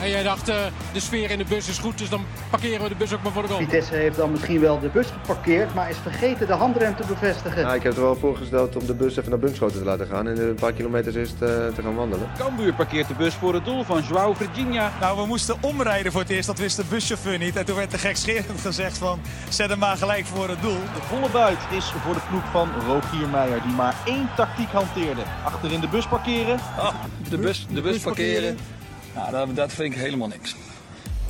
En jij dacht, uh, de sfeer in de bus is goed, dus dan parkeren we de bus ook maar voor de goal. Vitesse heeft dan misschien wel de bus geparkeerd, maar is vergeten de handrem te bevestigen. Ja, ik heb er wel voorgesteld om de bus even naar Bunschoten te laten gaan en een paar kilometers eerst uh, te gaan wandelen. Cambuur parkeert de bus voor het doel van Joao Virginia. Nou, we moesten omrijden voor het eerst, dat wist de buschauffeur niet. En toen werd de gekscherend gezegd van, zet hem maar gelijk voor het doel. De volle buit is voor de ploeg van Rogier Meijer, die maar één tactiek hanteerde. Achterin de bus parkeren. Ah, de, bus, de bus parkeren. Nou, dat, dat vind ik helemaal niks.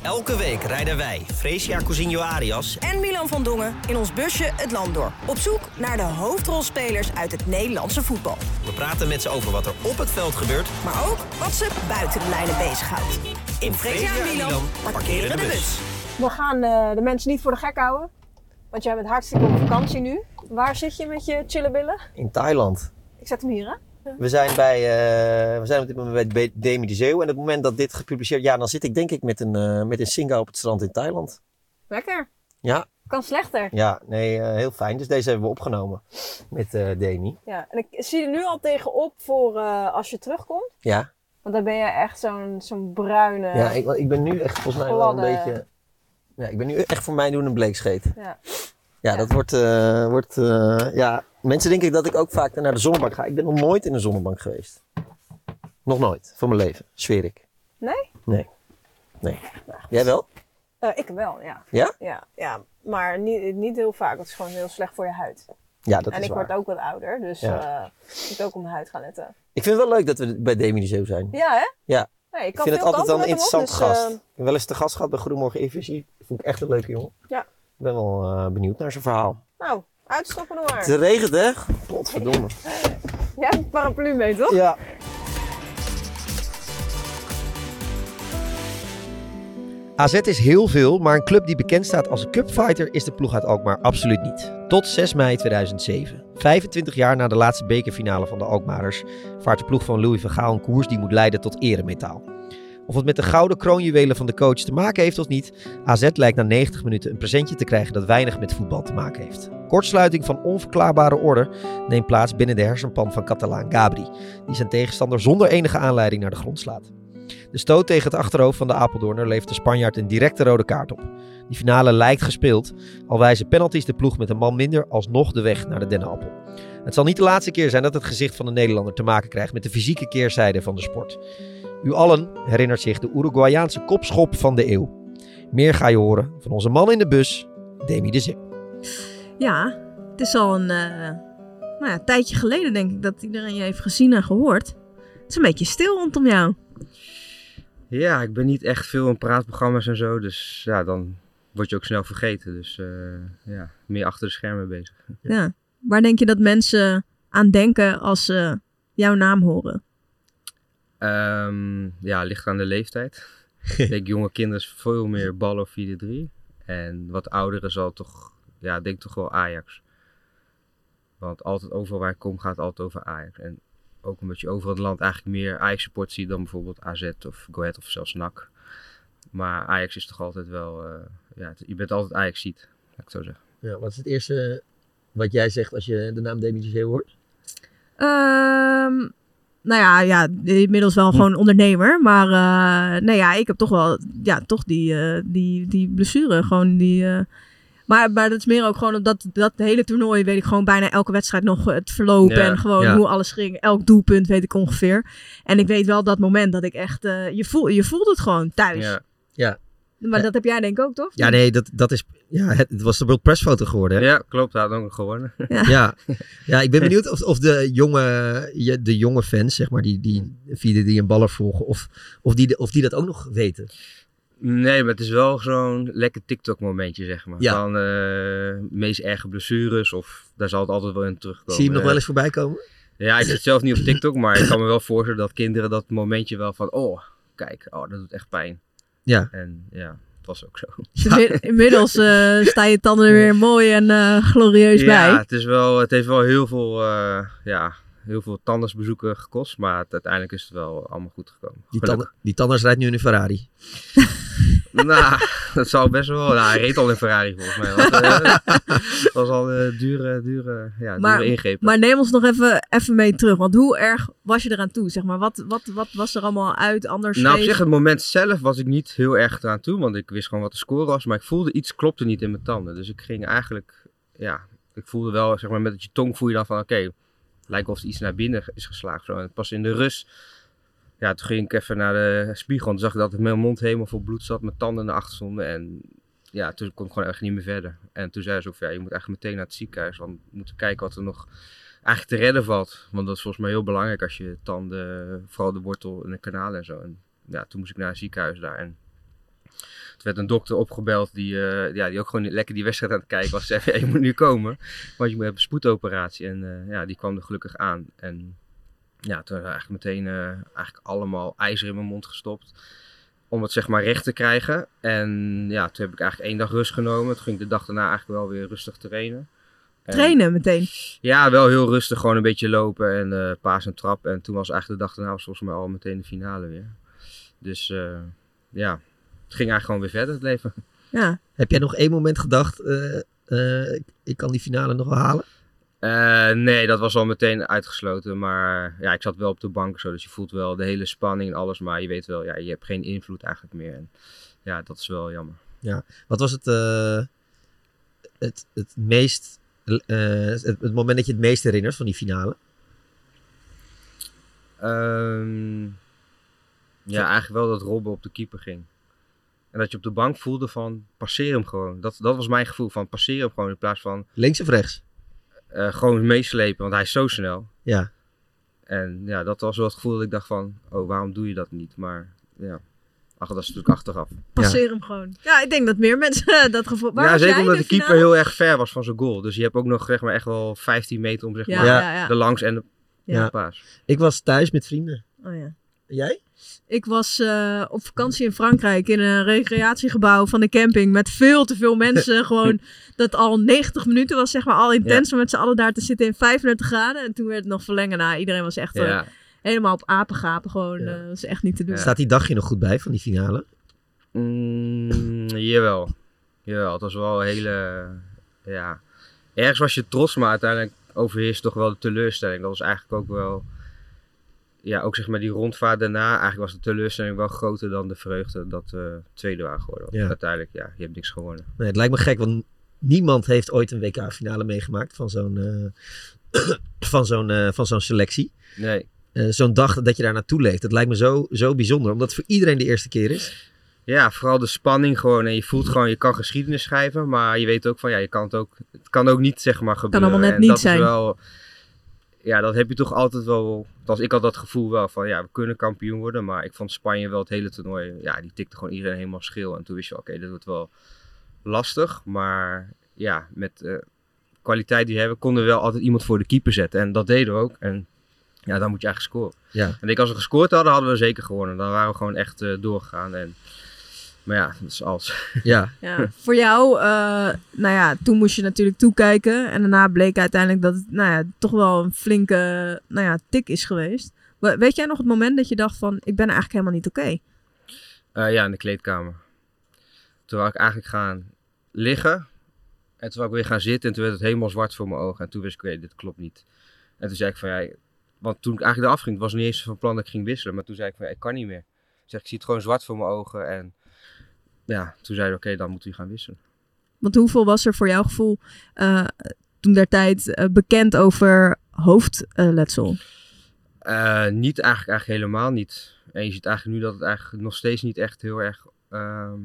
Elke week rijden wij, Fresia Cousinho Arias en Milan van Dongen in ons busje het land door. Op zoek naar de hoofdrolspelers uit het Nederlandse voetbal. We praten met ze over wat er op het veld gebeurt, maar ook wat ze buiten de lijnen bezighoudt. In Fresia en Milan parkeren de bus. We gaan uh, de mensen niet voor de gek houden, want jij bent hartstikke op vakantie nu. Waar zit je met je chillenbillen? In Thailand. Ik zet hem hier, hè? We zijn, bij, uh, we zijn op dit moment bij Demi de Zeeuw. En op het moment dat dit gepubliceerd ja, dan zit ik denk ik met een, uh, met een singa op het strand in Thailand. Lekker. Ja. Kan slechter. Ja, nee, uh, heel fijn. Dus deze hebben we opgenomen met Demi. Ja, en ik zie er nu al tegenop voor als je terugkomt. Ja. Want dan ben je echt zo'n zo'n bruine... Ja, ik, ik ben nu echt volgens mij wel een beetje... Ja, ik ben nu echt voor mij doen een bleekscheet. Ja. Ja, dat wordt, wordt ja, mensen denken dat ik ook vaak naar de zonnebank ga. Ik ben nog nooit in een zonnebank geweest. Nog nooit, van mijn leven, zweer ik. Nee? Nee. Nee. Jij wel? Uh, ik wel, ja. Ja? Ja, ja. maar niet, niet heel vaak. Het is gewoon heel slecht voor je huid. Ja, dat en is ik waar. word ook wat ouder, dus ja. ik moet ook op mijn huid gaan letten. Ik vind het wel leuk dat we bij Demi de Zeeuw zijn. Ja, hè? Ja. Nee, ik, ik vind het altijd wel een interessant op, dus, gast. Ik heb wel eens de er maar. Het regent, hè? Potverdomme. Jij hebt een paraplu mee, toch? Ja. AZ is heel veel, maar een club die bekend staat als een cupfighter is de ploeg uit Alkmaar absoluut niet. Tot 6 mei 2007. 25 jaar na de laatste bekerfinale van de Alkmaarders vaart de ploeg van Louis van Gaal een koers die moet leiden tot eremetaal. Of het met de gouden kroonjuwelen van de coach te maken heeft of niet, AZ lijkt na 90 minuten een presentje te krijgen dat weinig met voetbal te maken heeft. Kortsluiting van onverklaarbare orde neemt plaats binnen de hersenpan van Catalaan Gabri, die zijn tegenstander zonder enige aanleiding naar de grond slaat. De stoot tegen het achterhoofd van de Apeldoorner levert de Spanjaard een directe rode kaart op. Die finale lijkt gespeeld, al wijzen penalties de ploeg met een man minder alsnog de weg naar de dennenappel. Het zal niet de laatste keer zijn dat het gezicht van de Nederlander te maken krijgt met de fysieke keerzijde van de sport. U allen herinnert zich de Uruguayaanse kopschop van de eeuw. Meer ga je horen van onze man in de bus, Demi de Zeeuw. Ja, het is al een uh, nou ja, tijdje geleden denk ik dat iedereen je heeft gezien en gehoord. Het is een beetje stil rondom jou. Ja, ik ben niet echt veel in praatprogramma's en zo, dus ja, dan word je ook snel vergeten. Dus uh, ja, meer achter de schermen bezig. Ja. Waar denk je dat mensen aan denken als ze jouw naam horen? Um, ja, ligt aan de leeftijd. ik denk jonge kinderen veel meer ballen of 4-3. En wat ouderen zal toch, ja, denk toch wel Ajax. Want altijd overal waar ik kom gaat het altijd over Ajax. En ook omdat je overal in het land eigenlijk meer Ajax support ziet dan bijvoorbeeld AZ of Go Ahead of zelfs NAC. Maar Ajax is toch altijd wel, uh, ja, je bent altijd Ajax ziet, laat ik zo zeggen. Ja, wat is het eerste wat jij zegt als je de naam Zeeuw hoort? Um, nou ja, ja, inmiddels wel gewoon ondernemer. Maar uh, nee, ja, ik heb toch wel ja, toch die, uh, die, die blessure. Gewoon die, uh, maar, maar dat is meer ook gewoon omdat dat hele toernooi weet ik gewoon bijna elke wedstrijd nog het verloop. Ja, en gewoon ja. hoe alles ging. Elk doelpunt weet ik ongeveer. En ik weet wel dat moment dat ik echt... je, voel, je voelt het gewoon thuis. Ja. ja. Maar dat heb jij denk ik ook, toch? Ja, nee, dat, dat is... Ja, het, het was de World Press foto geworden, hè? Ja, klopt. Hij had ook gewonnen. Ja. ja. ja, ik ben benieuwd of, of de, jonge, de jonge fans, zeg maar, die, die, die, die een baller volgen, of, of, die, of die dat ook nog weten. Nee, maar het is wel zo'n lekker TikTok-momentje, zeg maar. Ja. Van uh, meest erge blessures, of daar zal het altijd wel in terugkomen. Zie je hem nog wel eens voorbij komen? Ja, ik zit zelf niet op TikTok, maar ik kan me wel voorstellen dat kinderen dat momentje wel van, oh, kijk, oh, dat doet echt pijn. Ja. En ja, het was ook zo. Dus inmiddels uh, sta je tanden er weer mooi en uh, glorieus ja, bij. Ja, het, is wel, het heeft wel heel veel, uh, ja, heel veel tandartsbezoeken gekost. Maar het, uiteindelijk is het wel allemaal goed gekomen. Die, tanden, die tandarts rijdt nu in een Ferrari. nou, dat zou best wel. Nou, hij reed al in Ferrari volgens mij. Want, eh, was al een dure, dure, ja, Maar, dure ingreep. maar neem ons nog even, even mee terug. Want hoe erg was je eraan toe? Zeg maar, wat, wat, wat was er allemaal uit? Anders Nou, op zich, het moment zelf was ik niet heel erg eraan toe. Want ik wist gewoon wat de score was. Maar ik voelde iets klopte niet in mijn tanden. Dus ik ging eigenlijk, ja, ik voelde wel, zeg maar, met je tong voel je dan van, oké, lijkt of er iets naar binnen is geslagen. Zo. En pas in de rust, ja, toen ging ik even naar de spiegel. En zag ik dat mijn mond helemaal vol bloed zat. Mijn tanden naar achter stonden. En ja, toen kon ik gewoon echt niet meer verder. En toen zei ze ook, je moet eigenlijk meteen naar het ziekenhuis. Want we moeten kijken wat er nog eigenlijk te redden valt. Want dat is volgens mij heel belangrijk als je tanden, vooral de wortel en de kanalen en zo. En ja, toen moest ik naar een ziekenhuis daar. En toen werd een dokter opgebeld die, eh, ja, die ook gewoon lekker die wedstrijd aan het kijken was. Zei, je moet nu komen, want je moet hebben een spoedoperatie. En eh, ja, die kwam er gelukkig aan. En ja, toen eigenlijk meteen eh, eigenlijk allemaal ijzer in mijn mond gestopt. Om het zeg maar recht te krijgen. En ja, toen heb ik eigenlijk één dag rust genomen. Toen ging ik de dag daarna eigenlijk wel weer rustig trainen. En- Trainen meteen. ja, wel heel rustig. Gewoon een beetje lopen en eh paas en trap. En toen was eigenlijk de dag daarna was volgens mij al meteen de finale weer. Dus eh, ja, het ging eigenlijk gewoon weer verder het leven. Ja. Heb jij nog één moment gedacht, eh, eh, ik, ik kan die finale nog wel halen? Eh, nee, dat was al meteen uitgesloten. Maar ja, ik zat wel op de bank zo. Dus je voelt wel de hele spanning en alles. Maar je weet wel, ja, je hebt geen invloed eigenlijk meer. En ja, dat is wel jammer. Ja. Wat was het, eh, het, het meest, eh, het, het moment dat je het meest herinnert van die finale? Ehm, ja, eigenlijk wel dat Robben op de keeper ging. En dat je op de bank voelde van passeer hem gewoon. Dat, dat was mijn gevoel van passeer hem gewoon in plaats van Links of rechts? Eh, gewoon meeslepen, want hij is zo snel. Ja. En ja, dat was wel het gevoel dat ik dacht van, oh waarom doe je dat niet? Maar ja, ach, dat is natuurlijk achteraf. Passeer hem gewoon. Ja, ik denk dat meer mensen dat gevoel... Waar ja, zeker omdat de keeper finale? heel erg ver was van zijn goal. Dus je hebt ook nog zeg maar, echt wel 15 meter om zeg Ja, maar, ja, ja. de langs en de, Ja. de paas. Ik was thuis met vrienden. Oh ja. Jij? Ik was eh, op vakantie in Frankrijk in een recreatiegebouw van de camping met veel te veel mensen. gewoon dat al 90 minuten was, zeg maar, al intens om met z'n allen daar te zitten in 35 graden. En toen werd het nog verlengen. Nou, iedereen was echt eh, Ja. helemaal op apengapen. Gewoon, eh, dat was echt niet te doen. Staat die dagje nog goed bij van die finale? Mm, jawel. Jawel, het was wel een hele... Ja, ergens was je trots, maar uiteindelijk overheerst toch wel de teleurstelling. Dat was eigenlijk ook wel... Ja, ook zeg maar die rondvaart daarna. Eigenlijk was de teleurstelling wel groter dan de vreugde dat we tweede waren geworden. Want Ja. Uiteindelijk, ja, je hebt niks gewonnen. Nee, het lijkt me gek, want niemand heeft ooit een WK-finale meegemaakt van zo'n eh, van zo'n eh, van zo'n selectie. Nee. Eh, zo'n dag dat je daar naartoe leeft. Dat lijkt me zo, zo bijzonder, omdat het voor iedereen de eerste keer is. Ja, vooral de spanning gewoon. En je voelt gewoon, je kan geschiedenis schrijven, maar je weet ook van, ja, je kan het ook, het kan ook niet, zeg maar, gebeuren. allemaal net en niet dat zijn. Is wel, ja, dat heb je toch altijd wel, als ik had dat gevoel wel van, ja, we kunnen kampioen worden. Maar ik vond Spanje wel het hele toernooi, ja, die tikte gewoon iedereen helemaal schil. En toen wist je, oké, dit wordt wel lastig. Maar ja, met de kwaliteit die we hebben, konden we wel altijd iemand voor de keeper zetten. En dat deden we ook. En ja, dan moet je eigenlijk scoren. Ja. En ik als we gescoord hadden, hadden we zeker gewonnen. Dan waren we gewoon echt eh, doorgegaan. En, maar ja, dat is alles. Ja. Ja, voor jou, eh, nou ja, toen moest je natuurlijk toekijken. En daarna bleek uiteindelijk dat het nou ja, toch wel een flinke nou ja, tik is geweest. We- Weet jij nog het moment dat je dacht van, ik ben eigenlijk helemaal niet oké? Eh, ja, in de kleedkamer. Toen wou ik eigenlijk gaan liggen. En toen wou ik weer gaan zitten. En toen werd het helemaal zwart voor mijn ogen. En toen wist ik, oké, dit klopt niet. En toen zei ik van, ja... Want toen ik eigenlijk eraf ging, was het niet eens van plan dat ik ging wisselen. Maar toen zei ik van, ja, ik kan niet meer. Ik zeg, ik zie het gewoon zwart voor mijn ogen. En ja, toen zei ik, oké, dan moet u gaan wisselen. Want hoeveel was er voor jouw gevoel eh, toen der tijd eh, bekend over hoofdletsel? Eh, niet eigenlijk, eigenlijk helemaal niet. En je ziet eigenlijk nu dat het eigenlijk nog steeds niet echt heel erg, ehm,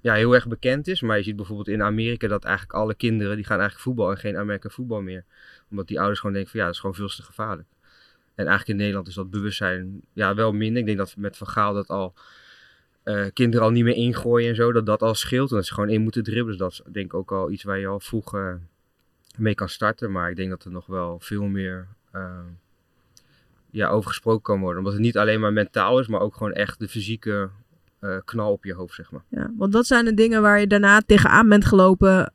ja, heel erg bekend is. Maar je ziet bijvoorbeeld in Amerika dat eigenlijk alle kinderen die gaan eigenlijk voetbal en geen Amerika voetbal meer. Omdat die ouders gewoon denken van ja, dat is gewoon veel te gevaarlijk. En eigenlijk in Nederland is dat bewustzijn ja, wel minder. Ik denk dat met Van Gaal dat al eh, kinderen al niet meer ingooien en zo, dat dat al scheelt. En dat ze gewoon in moeten dribbelen. Dus dat is denk ik ook al iets waar je al vroeg eh, mee kan starten. Maar ik denk dat er nog wel veel meer eh, ja, over gesproken kan worden. Omdat het niet alleen maar mentaal is, maar ook gewoon echt de fysieke knal op je hoofd, zeg maar. Ja, want wat zijn de dingen waar je daarna tegenaan bent gelopen,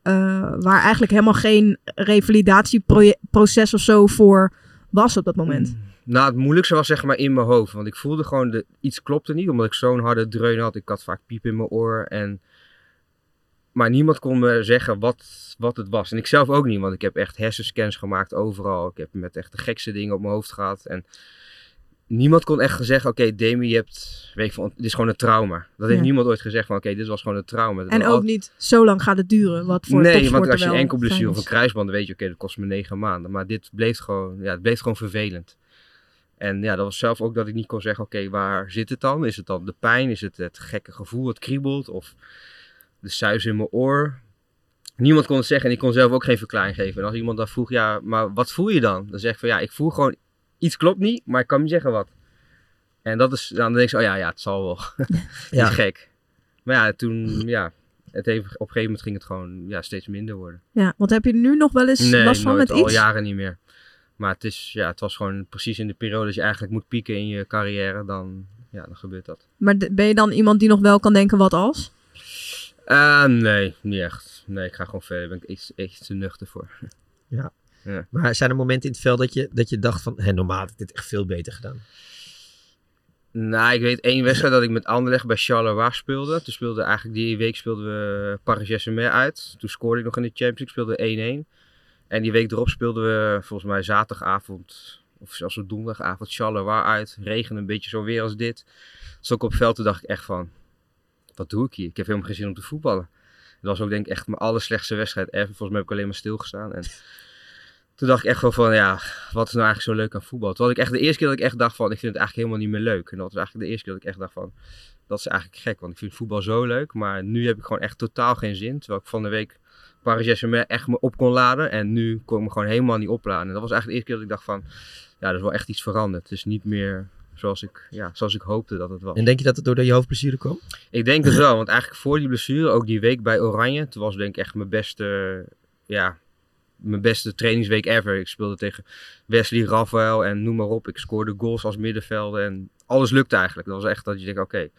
waar eigenlijk helemaal geen revalidatieproces of zo voor was op dat moment? Nou, het moeilijkste was zeg maar in mijn hoofd. Want ik voelde gewoon, de, iets klopte niet. Omdat ik zo'n harde dreun had. Ik had vaak piep in mijn oor. En... Maar niemand kon me zeggen wat, wat het was. En ik zelf ook niet. Want ik heb echt hersenscans gemaakt overal. Ik heb met echt de gekste dingen op mijn hoofd gehad. En niemand kon echt zeggen, oké, Demi, je hebt, weet ik van, dit is gewoon een trauma. Dat heeft Ja. niemand ooit gezegd van, oké, dit was gewoon een trauma. En ook niet zo lang gaat het duren. Wat voor nee, want als je enkel blessure of een is. kruisband, weet je, oké, dat kost me negen maanden. Maar dit bleef gewoon, ja, het bleef gewoon vervelend. En ja, dat was zelf ook dat ik niet kon zeggen, oké, waar zit het dan? Is het dan de pijn? Is het het gekke gevoel, het kriebelt? Of de suis in mijn oor? Niemand kon het zeggen en ik kon zelf ook geen verklaring geven. En als iemand dan vroeg, ja, maar wat voel je dan? Dan zeg ik van, ja, ik voel gewoon, iets klopt niet, maar ik kan niet zeggen wat. En dat is, dan denk ik zo, oh ja, ja, het zal wel. Ja. Gek. Maar ja, toen, ja, het heeft, op een gegeven moment ging het gewoon ja, steeds minder worden. Ja, want heb je nu nog wel eens Nee, last van nooit, met al iets? jaren niet meer. Maar het, is, ja, het was gewoon precies in de periode dat je eigenlijk moet pieken in je carrière, dan, ja, dan gebeurt dat. Maar ben je dan iemand die nog wel kan denken wat als? Eh, nee, niet echt. Nee, ik ga gewoon verder. Daar ben ik echt, echt te nuchter voor. Ja. Ja. Maar zijn er momenten in het veld dat je, dat je dacht van, hé, normaal had ik dit echt veel beter gedaan? Nou, ik weet één wedstrijd dat ik met Anderlecht bij Charleroi speelde. Toen speelde eigenlijk die week speelden we Paris Saint-Germain uit. Toen scoorde ik nog in de Champions League, speelde 1-1. En die week erop speelden we volgens mij zaterdagavond of zelfs op donderdagavond Charleroi uit. Regen een beetje zo weer als dit. Dus ook op veld toen dacht ik echt van, wat doe ik hier? Ik heb helemaal geen zin om te voetballen. Dat was ook denk ik echt mijn allerslechtste wedstrijd ever. Volgens mij heb ik alleen maar stilgestaan. En toen dacht ik echt wel van, ja, wat is nou eigenlijk zo leuk aan voetbal? Toen had ik echt de eerste keer dat ik echt dacht van, ik vind het eigenlijk helemaal niet meer leuk. En dat was eigenlijk de eerste keer dat ik echt dacht van, dat is eigenlijk gek. Want ik vind voetbal zo leuk, maar nu heb ik gewoon echt totaal geen zin. Terwijl ik van de week Paris Saint-Germain echt me op kon laden. En nu kon ik me gewoon helemaal niet opladen. En dat was eigenlijk de eerste keer dat ik dacht van, ja, er is wel echt iets veranderd. Het is niet meer zoals ik, ja, zoals ik hoopte dat het was. En denk je dat het doordat je hoofdblessure kwam? Ik denk het wel, want eigenlijk voor die blessure, ook die week bij Oranje, toen was denk ik echt mijn beste, ja, mijn beste trainingsweek ever. Ik speelde tegen Wesley, Rafael en noem maar op. Ik scoorde goals als middenvelder en alles lukte eigenlijk. Dat was echt dat je denkt, oké.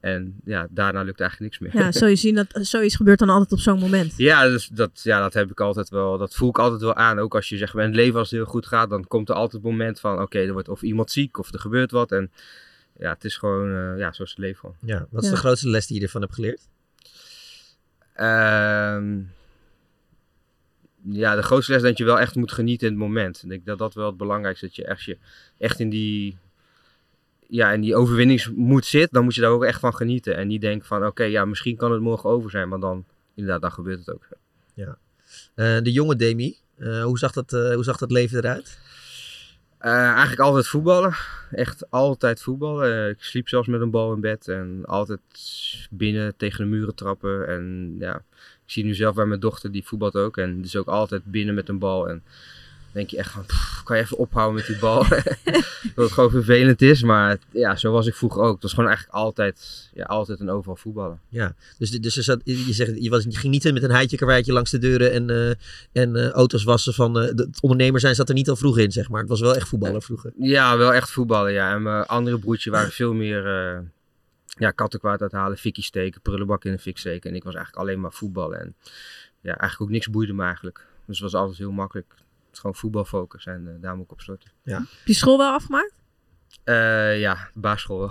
En ja, daarna lukte eigenlijk niks meer. Ja, zul je zien dat zoiets gebeurt dan altijd op zo'n moment. Ja, dus dat, ja, dat heb ik altijd wel. Dat voel ik altijd wel aan. Ook als je zeg maar in het leven als het heel goed gaat, dan komt er altijd het moment van oké, er wordt of iemand ziek of er gebeurt wat. En ja, het is gewoon, eh, ja, zo is het leven gewoon. Ja, wat is Ja. de grootste les die je ervan hebt geleerd? Ehm, ja, de grootste les is dat je wel echt moet genieten in het moment. Ik denk dat dat wel het belangrijkste is. Dat je echt, je echt in die, ja, in die overwinningsmoed zit. Dan moet je daar ook echt van genieten. En niet denken van oké, ja, misschien kan het morgen over zijn. Maar dan, inderdaad, dan gebeurt het ook. Ja. Eh, de jonge Demi, eh, hoe, zag dat, eh, hoe zag dat leven eruit? Eigenlijk altijd voetballen. Echt altijd voetballen. Ik sliep zelfs met een bal in bed. En altijd binnen tegen de muren trappen. En ja, ik zie nu zelf bij mijn dochter, die voetbalt ook. En dus ook altijd binnen met een bal. En denk je echt van, pff, kan je even ophouden met die bal? dat het gewoon vervelend is. Maar ja, zo was ik vroeger ook. Het was gewoon eigenlijk altijd, ja, altijd en overal voetballen. Ja, dus, dus er zat, je, zegt, je, was, je ging niet met een heitje karweitje langs de deuren en, eh, en eh, auto's wassen van... eh, de- het ondernemer zijn zat er niet al vroeg in, zeg maar. Het was wel echt voetballer vroeger. Ja, wel echt voetballen, ja. En mijn andere broertje waren veel meer ja, kattenkwaad uithalen, fikkie steken, prullenbak in de fik steken. En ik was eigenlijk alleen maar voetballen. En ja, eigenlijk ook niks boeide me eigenlijk. Dus het was altijd heel makkelijk. Is gewoon voetbalfocus en uh, daar moet ik op storten. Ja. Heb je school wel afgemaakt? Uh, ja, basisschool wel.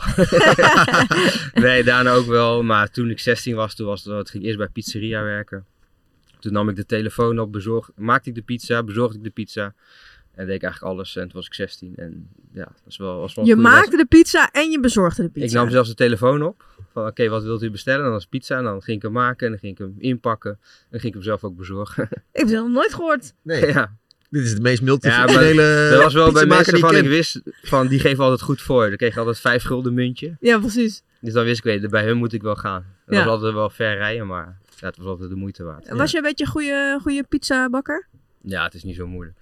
nee, daarna ook wel. Maar toen ik 16 was, toen was het, het ging eerst bij pizzeria werken. Toen nam ik de telefoon op, bezorg, maakte ik de pizza, bezorgde ik de pizza. En deed ik eigenlijk alles en toen was ik 16. En ja, dat was wel, was wel Je maakte de pizza en je bezorgde de pizza. Ik nam zelfs de telefoon op. Van oké, okay, wat wilt u bestellen? En dan was pizza. En dan ging ik hem maken en dan ging ik hem inpakken. En dan ging ik hem zelf ook bezorgen. ik heb het nog nooit gehoord. Nee. ja. Dit is de meest multifunctionele ja, Dat was wel bij mensen die van ik ik wist van die geven altijd goed voor. Dan kreeg je altijd vijf gulden muntje. Ja, precies. Dus dan wist ik, weet, bij hun moet ik wel gaan. Dat ja. was altijd wel ver rijden, maar ja, het was altijd de moeite waard. Was je een beetje een goede, goede pizzabakker? Ja, het is niet zo moeilijk.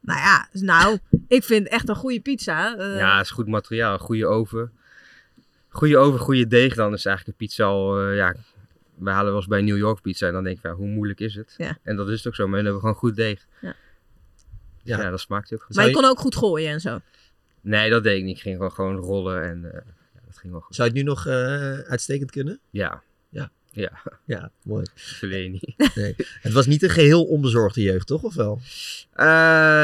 Nou ja, nou, ik vind echt een goede pizza. Uh... Ja, het is goed materiaal, goede oven. Goede oven, goede deeg, dan is eigenlijk een pizza al, uh, ja, we halen wel eens bij New York pizza en dan denk ik, ja, hoe moeilijk is het? Ja. En dat is het ook zo, maar dan hebben we gewoon goed deeg. Ja. Ja, ja dat smaakt ook goed. Maar je kon ook goed gooien en zo? Nee, dat deed ik niet. Ik ging gewoon, gewoon rollen en uh, ja, dat ging wel goed. Zou je het nu nog uh, uitstekend kunnen? Ja. Ja. Ja. Ja, mooi. Fellaini. Nee. Het was niet een geheel onbezorgde jeugd, toch? Of wel? Eh,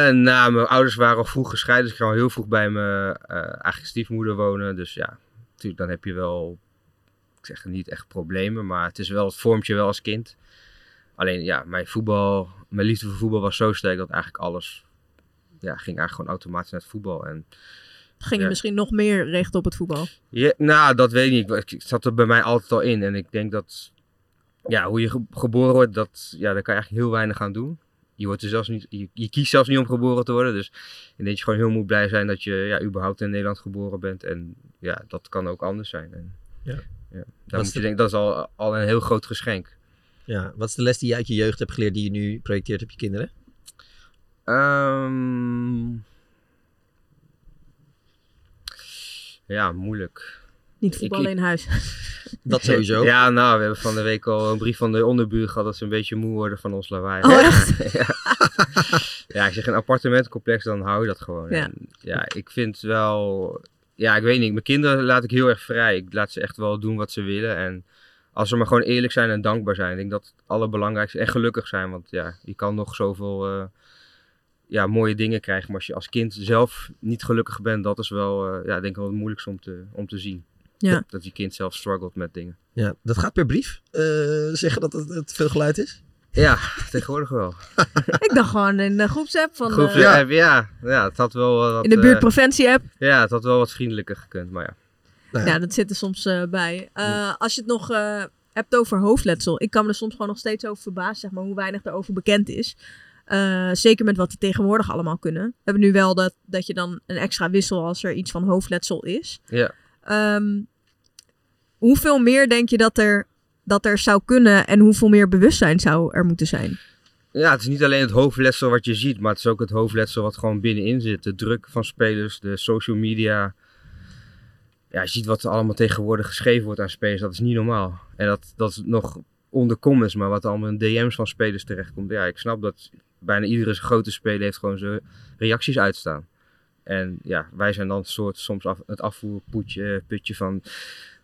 nou, mijn ouders waren al vroeg gescheiden. Dus ik ging al heel vroeg bij mijn eh, eigen stiefmoeder wonen. Dus ja, natuurlijk dan heb je wel, ik zeg niet echt problemen. Maar het is wel, het vormt je wel als kind. Alleen ja, mijn voetbal, mijn liefde voor voetbal was zo sterk dat eigenlijk alles, ja, ging eigenlijk gewoon automatisch naar het voetbal. En Ging je Ja. misschien nog meer richten op het voetbal? Ja, nou, dat weet ik niet. Ik- Ik zat er bij mij altijd al in. En ik denk dat, ja, hoe je ge- geboren wordt, dat, ja, daar kan je eigenlijk heel weinig aan doen. Je, wordt er zelfs niet, je, je kiest zelfs niet om geboren te worden. Dus ik denk dat je gewoon heel moet blij zijn dat je ja, überhaupt in Nederland geboren bent. En ja, dat kan ook anders zijn. En, Ja. ja, Wat daar is moet je de- denken, dat is al, al een heel groot geschenk. Ja. Wat is de les die je uit je jeugd hebt geleerd die je nu projecteert op je kinderen? Ehm, ja, moeilijk. Niet voetballen in huis. Dat sowieso. Ja, nou, we hebben van de week al een brief van de onderbuur gehad dat ze een beetje moe worden van ons lawaai. Oh, echt? ja. ja, ik zeg een appartementcomplex, dan hou je dat gewoon. Ja. En ja, ik vind wel... Ja, ik weet niet. Mijn kinderen laat ik heel erg vrij. Ik laat ze echt wel doen wat ze willen. En als ze maar gewoon eerlijk zijn en dankbaar zijn. Ik denk dat het allerbelangrijkste... En gelukkig zijn, want ja, je kan nog zoveel... eh, ja, mooie dingen krijgen. Maar als je als kind zelf niet gelukkig bent, dat is wel, eh, ja, denk ik wel het moeilijkste om te, om te zien. Ja. Dat, dat je kind zelf struggelt met dingen. Ja, dat gaat per brief. Eh, zeggen dat het, het veel geluid is? Ja, tegenwoordig wel. ik dacht gewoon in de groepsapp van... Groeps, eh, ja. ja, ja, het had wel wat... in de buurtpreventie-app. ja, het had wel wat vriendelijker gekund, maar ja. Nou Ja, dat zit er soms eh, bij. Eh, Als je het nog eh, hebt over hoofdletsel. Ik kan me er soms gewoon nog steeds over verbazen, zeg maar, hoe weinig daarover bekend is. Eh, zeker met wat we tegenwoordig allemaal kunnen. We hebben nu wel dat, dat je dan een extra wissel als er iets van hoofdletsel is. Ja. Ehm, hoeveel meer denk je dat er, dat er zou kunnen en hoeveel meer bewustzijn zou er moeten zijn? Ja, het is niet alleen het hoofdletsel wat je ziet, maar het is ook het hoofdletsel wat gewoon binnenin zit. De druk van spelers, de social media. Ja, je ziet wat er allemaal tegenwoordig geschreven wordt aan spelers. Dat is niet normaal. En dat, dat is nog onder comments, maar wat allemaal in DM's van spelers terechtkomt. Ja, ik snap dat bijna iedere grote speler heeft gewoon zijn reacties uitstaan. En ja, wij zijn dan een soort soms af, het afvoerputje putje van,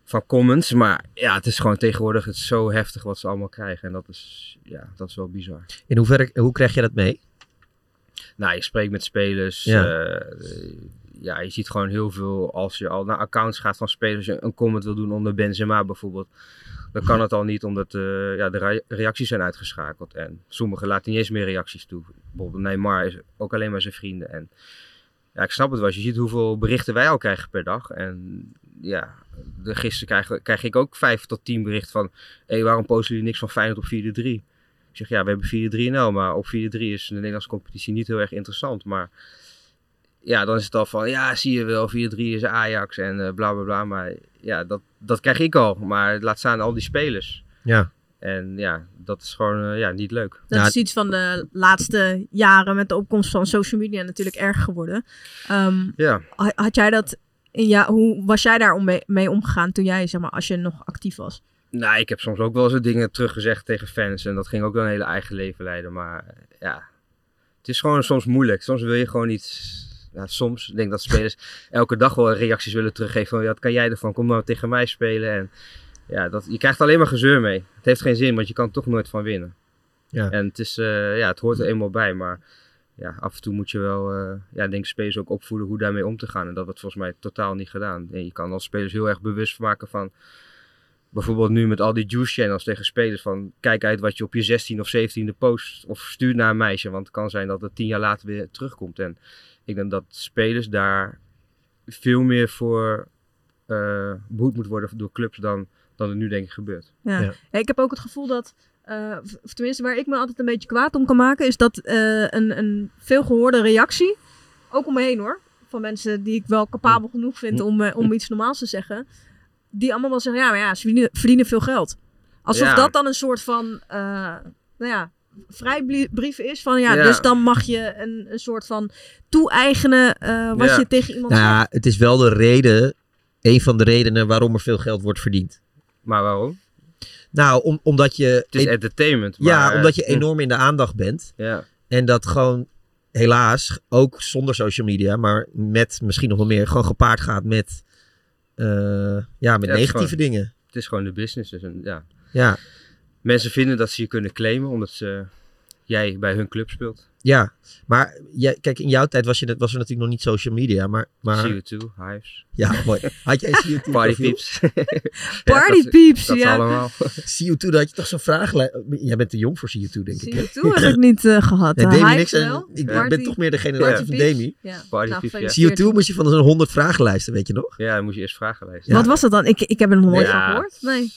van comments. Maar ja, het is gewoon tegenwoordig het is zo heftig wat ze allemaal krijgen. En dat is, ja, dat is wel bizar. In hoeverre, hoe krijg je dat mee? Nou, je spreekt met spelers. Ja. Ja. Ja, je ziet gewoon heel veel. Als je al naar accounts gaat van spelers, een comment wil doen onder Benzema bijvoorbeeld. Dan kan het al niet omdat eh, ja, de re- reacties zijn uitgeschakeld. En sommigen laten niet eens meer reacties toe. Bijvoorbeeld Neymar is ook alleen maar zijn vrienden. En ja, ik snap het wel. Je ziet hoeveel berichten wij al krijgen per dag. En ja, de, gisteren krijg, ik ook vijf tot tien berichten van... Hé, waarom posten jullie niks van Feyenoord op 4-3? Ik zeg, ja, we hebben 4-3-0, maar op 4-3 is de Nederlandse competitie niet heel erg interessant. Maar ja, dan is het al van, ja, zie je wel, 4-3 is Ajax en eh, bla bla bla. Maar ja, dat, dat krijg ik al. Maar laat staan al die spelers. Ja. En ja, dat is gewoon eh, ja, niet leuk. Dat is iets van de laatste jaren met de opkomst van social media natuurlijk erg geworden. Ehm, Ja. ha- Had jij dat in ja, hoe was jij daar om mee, mee omgegaan toen jij, zeg maar, als je nog actief was? Nou, ik heb soms ook wel eens dingen teruggezegd tegen fans. En dat ging ook dan een hele eigen leven leiden. Maar ja, het is gewoon soms moeilijk. Soms wil je gewoon iets... Ja, soms ik denk dat spelers elke dag wel reacties willen teruggeven. Van, ja, wat kan jij ervan? Kom nou tegen mij spelen. En ja, dat, je krijgt alleen maar gezeur mee. Het heeft geen zin, want je kan er toch nooit van winnen. Ja. En het, is, eh, ja, het hoort er eenmaal bij. Maar ja, af en toe moet je wel, eh, ja, denk ik, spelers ook opvoeden hoe daarmee om te gaan. En dat wordt volgens mij totaal niet gedaan. En je kan als spelers heel erg bewust maken van... Bijvoorbeeld nu met al die juice channels tegen spelers van... Kijk uit wat je op je 16 of 17e post of stuurt naar een meisje. Want het kan zijn dat het tien jaar later weer terugkomt. En ik denk dat spelers daar veel meer voor eh behoed moet worden door clubs dan, dan er nu denk ik gebeurt. Ja. Ja, Ik heb ook het gevoel dat, eh, of tenminste waar ik me altijd een beetje kwaad om kan maken, is dat eh, een, een veelgehoorde reactie, ook om me heen hoor, van mensen die ik wel capabel genoeg vind om, eh, om iets normaals te zeggen, die allemaal wel zeggen, ja, maar ja, ze verdienen, verdienen veel geld. Alsof Ja. dat dan een soort van, eh, nou ja, vrijbrief is van ja, Ja. dus dan mag je een, een soort van toe-eigenen eh, wat je tegen iemand Nou, zegt. ja, het is wel de reden, een van de redenen waarom er veel geld wordt verdiend. Maar waarom? Nou, om, omdat je... Het is entertainment. Ja, omdat je eh, enorm in de aandacht bent. Ja. En dat gewoon, helaas, ook zonder social media, maar met misschien nog wel meer, gewoon gepaard gaat met, eh, ja, met Ja, het is negatieve gewoon- dingen. Het is gewoon de business. Dus een, ja. Ja. Mensen vinden dat ze je kunnen claimen omdat ze, jij bij hun club speelt. Ja, maar jij, kijk, in jouw tijd was, je, net- was er natuurlijk nog niet social media, maar... maar CO2, Hives. Ja, mooi. Had jij CO2 Party? Peeps. Party Peeps, dat ja. allemaal. CO2, dat had je toch zo'n vragenlijst... Jij bent te jong voor CO2, denk ik. hè? CO2 heb ik niet eh, gehad. Nee, Demi Hives niks en wel. ik Party- ben toch meer de generatie van. Demi. Ja. Party Nou, Peeps, ja. gefeliciteerd. CO2 moest je van zo'n 100 vragenlijsten, weet je nog? Ja, dan moet je eerst vragen Wat was dat dan? Ik, ik heb er nog nooit Ja. van gehoord. Nee.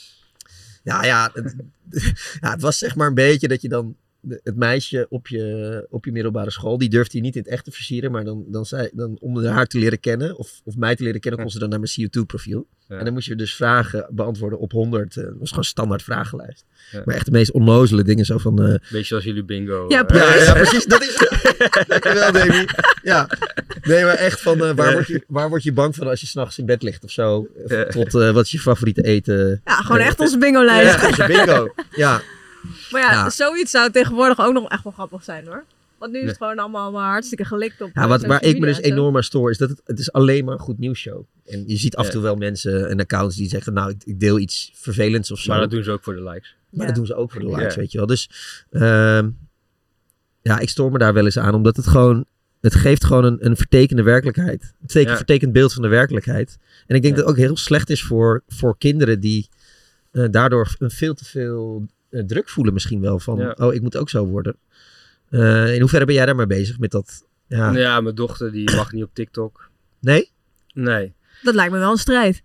Ja, ja het, ja, het was zeg maar een beetje dat je dan de- het meisje op je, op je middelbare school, die durfde je niet in het echt te versieren, maar dan, dan, zei, dan om haar te leren kennen, of, of mij te leren kennen, kon ze dan naar mijn CO2-profiel. Ja. En dan moest je dus vragen beantwoorden op 100. eh, dat was gewoon een standaard vragenlijst. Ja. Maar echt de meest onnozele dingen, zo van... eh, Beetje zoals jullie bingo. Ja, eh, ja, ja, precies. Dat is Dankjewel, Demi. Ja. Nee, maar echt van eh, waar, word je, waar word je bang van als je s'nachts in bed ligt of zo? Tot eh, wat is je favoriete eten? Ja, gewoon echt onze bingo-lijst. Ja, onze bingo. Ja. Maar ja, Ja. zoiets zou tegenwoordig ook nog echt wel grappig zijn hoor. Want nu is Nee. het gewoon allemaal maar hartstikke gelikt op Ja, eh, wat, waar ik me dus enorm aan stoor, is dat het, het is alleen maar een goed nieuwsshow. En je ziet af en Ja. toe wel mensen en accounts die zeggen, nou, ik, ik deel iets vervelends of zo. Maar dat doen ze ook voor de likes. Maar Ja. dat doen ze ook voor de likes, Ja. weet je wel. Dus ehm, ja, ik stoor me daar wel eens aan, omdat het gewoon, het geeft gewoon een, een vertekende werkelijkheid. Een teken, Ja. vertekend beeld van de werkelijkheid. En ik denk Ja. dat het ook heel slecht is voor, voor kinderen die eh, daardoor een veel te veel eh, druk voelen misschien wel. Van, Ja. oh, ik moet ook zo worden. Eh, in hoeverre ben jij daar mee bezig met dat? Ja. Ja. mijn dochter die mag niet op TikTok. Nee? Nee. Dat lijkt me wel een strijd.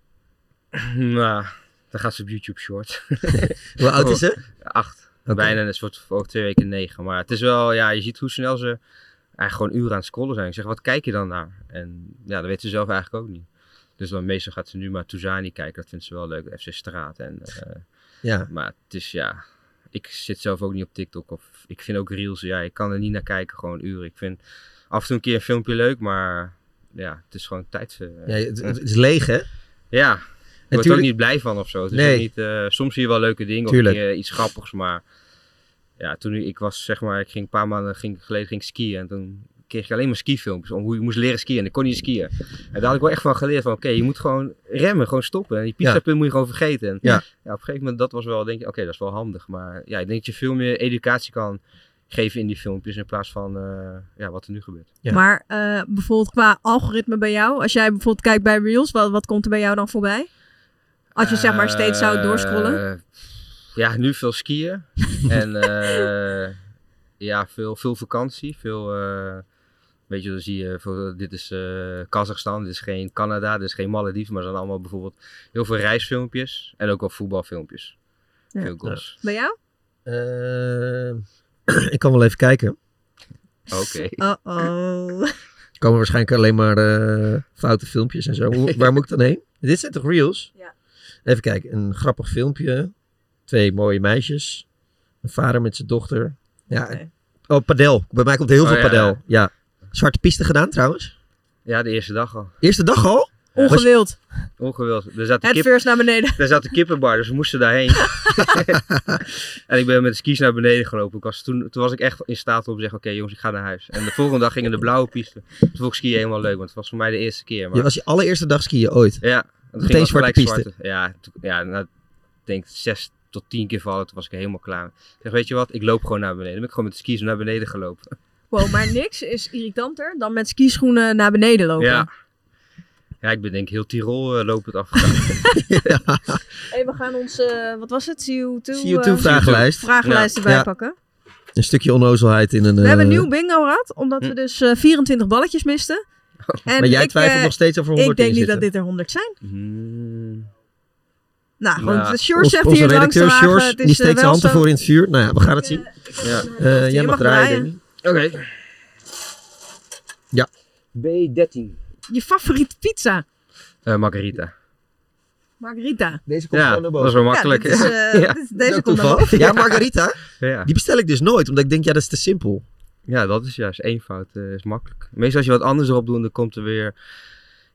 Nou, dan gaat ze op YouTube short. Hoe oud is ze? Acht. Bijna, en het wordt over twee weken negen. Maar het is wel, ja, je ziet hoe snel ze eigenlijk gewoon uren aan het scrollen zijn. Ik zeg, wat kijk je dan naar? En ja, dat weet ze zelf eigenlijk ook niet. Dus dan meestal gaat ze nu maar Touzani kijken. Dat vindt ze wel leuk. FC Straat. En, eh, Ja. Maar het is, ja... Ik zit zelf ook niet op TikTok. Of ik vind ook Reels, ja, ik kan er niet naar kijken. Gewoon uren. Ik vind af en toe een keer een filmpje leuk. Maar ja, het is gewoon tijd. eh, Ja, het, het is leeg, hè? ja, ik word er ook niet blij van of zo. Het is Nee. ook niet, eh, soms zie je wel leuke dingen Tuurlijk. of eh, iets grappigs, maar ja, toen ik was, zeg maar, ik ging een paar maanden ging, geleden ging skiën en toen kreeg ik alleen maar skifilmpjes om hoe je moest leren skiën en ik kon niet skiën. En daar had ik wel echt van geleerd van, oké, je moet gewoon remmen, gewoon stoppen en die Ja. pizzapunt moet je gewoon vergeten. En Ja. ja, op een gegeven moment, dat was wel, denk je, oké, dat is wel handig, maar ja, ik denk dat je veel meer educatie kan geven in die filmpjes in plaats van eh, ja, wat er nu gebeurt. Ja. Maar eh, bijvoorbeeld qua algoritme bij jou, als jij bijvoorbeeld kijkt bij Reels, wat, wat komt er bij jou dan voorbij? Als je zeg maar steeds zou doorscrollen. Eh, ja, nu veel skiën. en eh, ja, veel, veel vakantie. Veel, eh, weet je, dan zie je, dit is eh, Kazachstan, dit is geen Canada, dit is geen Malediven. Maar er zijn allemaal bijvoorbeeld heel veel reisfilmpjes. En ook wel voetbalfilmpjes. Ja. Veel goals. Bij jou? Eh, ik kan wel even kijken. Oké. Uh-oh. Er komen waarschijnlijk alleen maar eh, foute filmpjes en zo. Waar moet ik dan heen? Dit zijn toch reels? Ja. Even kijken. Een grappig filmpje. Twee mooie meisjes. Een vader met zijn dochter. Ja. Oh, padel. Bij mij komt heel Oh, veel ja. padel. Ja. Zwarte piste gedaan trouwens. Ja, de eerste dag al. Eerste dag al? Ongewild. Ongewild. Er zat, Het kip, first naar beneden. er zat een kippenbar, dus we moesten daarheen. en ik ben met de skis naar beneden gelopen. Ik was, toen, toen was ik echt in staat om te zeggen, oké jongens, ik ga naar huis. En de volgende dag gingen de blauwe piste. Toen vond ik skiën helemaal leuk, want het was voor mij de eerste keer. Maar... Je was je allereerste dag skiën ooit. Ja, Meteen zwarte gelijk piste. zwarte. Ja, ja nou, ik denk zes tot tien keer vallen, toen was ik helemaal klaar. Ik zeg, weet je wat, ik loop gewoon naar beneden. Dan ben ik gewoon met de skis naar beneden gelopen. Wow, maar niks is irritanter dan met skischoenen naar beneden lopen. Ja. Ja, ik ben denk ik heel Tirol uh, lopend afgegaan. Hey, we gaan ons, eh, wat was het? CO2, CO2 eh, vragenlijst. vragenlijst Ja. erbij Ja. pakken. Een stukje onnozelheid in een... We hebben een eh, nieuw bingo gehad, omdat we dus eh, 24 balletjes misten. En maar jij ik, twijfelt eh, nog steeds of er 100 Ik denk niet dat dit er 100 zijn. Hmm. Nou, Sjors Ons- zegt onze hier langs de die steekt eh, zijn wel hand zo. ervoor in het vuur. Nou ja, we gaan het zien. Ja. Eh, jij je mag mag draaien, draaien. Oké. Ja. B13. Je favoriete pizza? Eh, margarita. Margarita. Deze komt Ja, gewoon naar dat is wel makkelijk. Ja, dit is, eh, ja. dit is- deze komt naar boven. Ja, Margarita. Ja. Die bestel ik dus nooit, omdat ik denk, ja, dat is te simpel. ja, dat is juist één fout. eh, is makkelijk. Meestal als je wat anders erop doet, dan komt er weer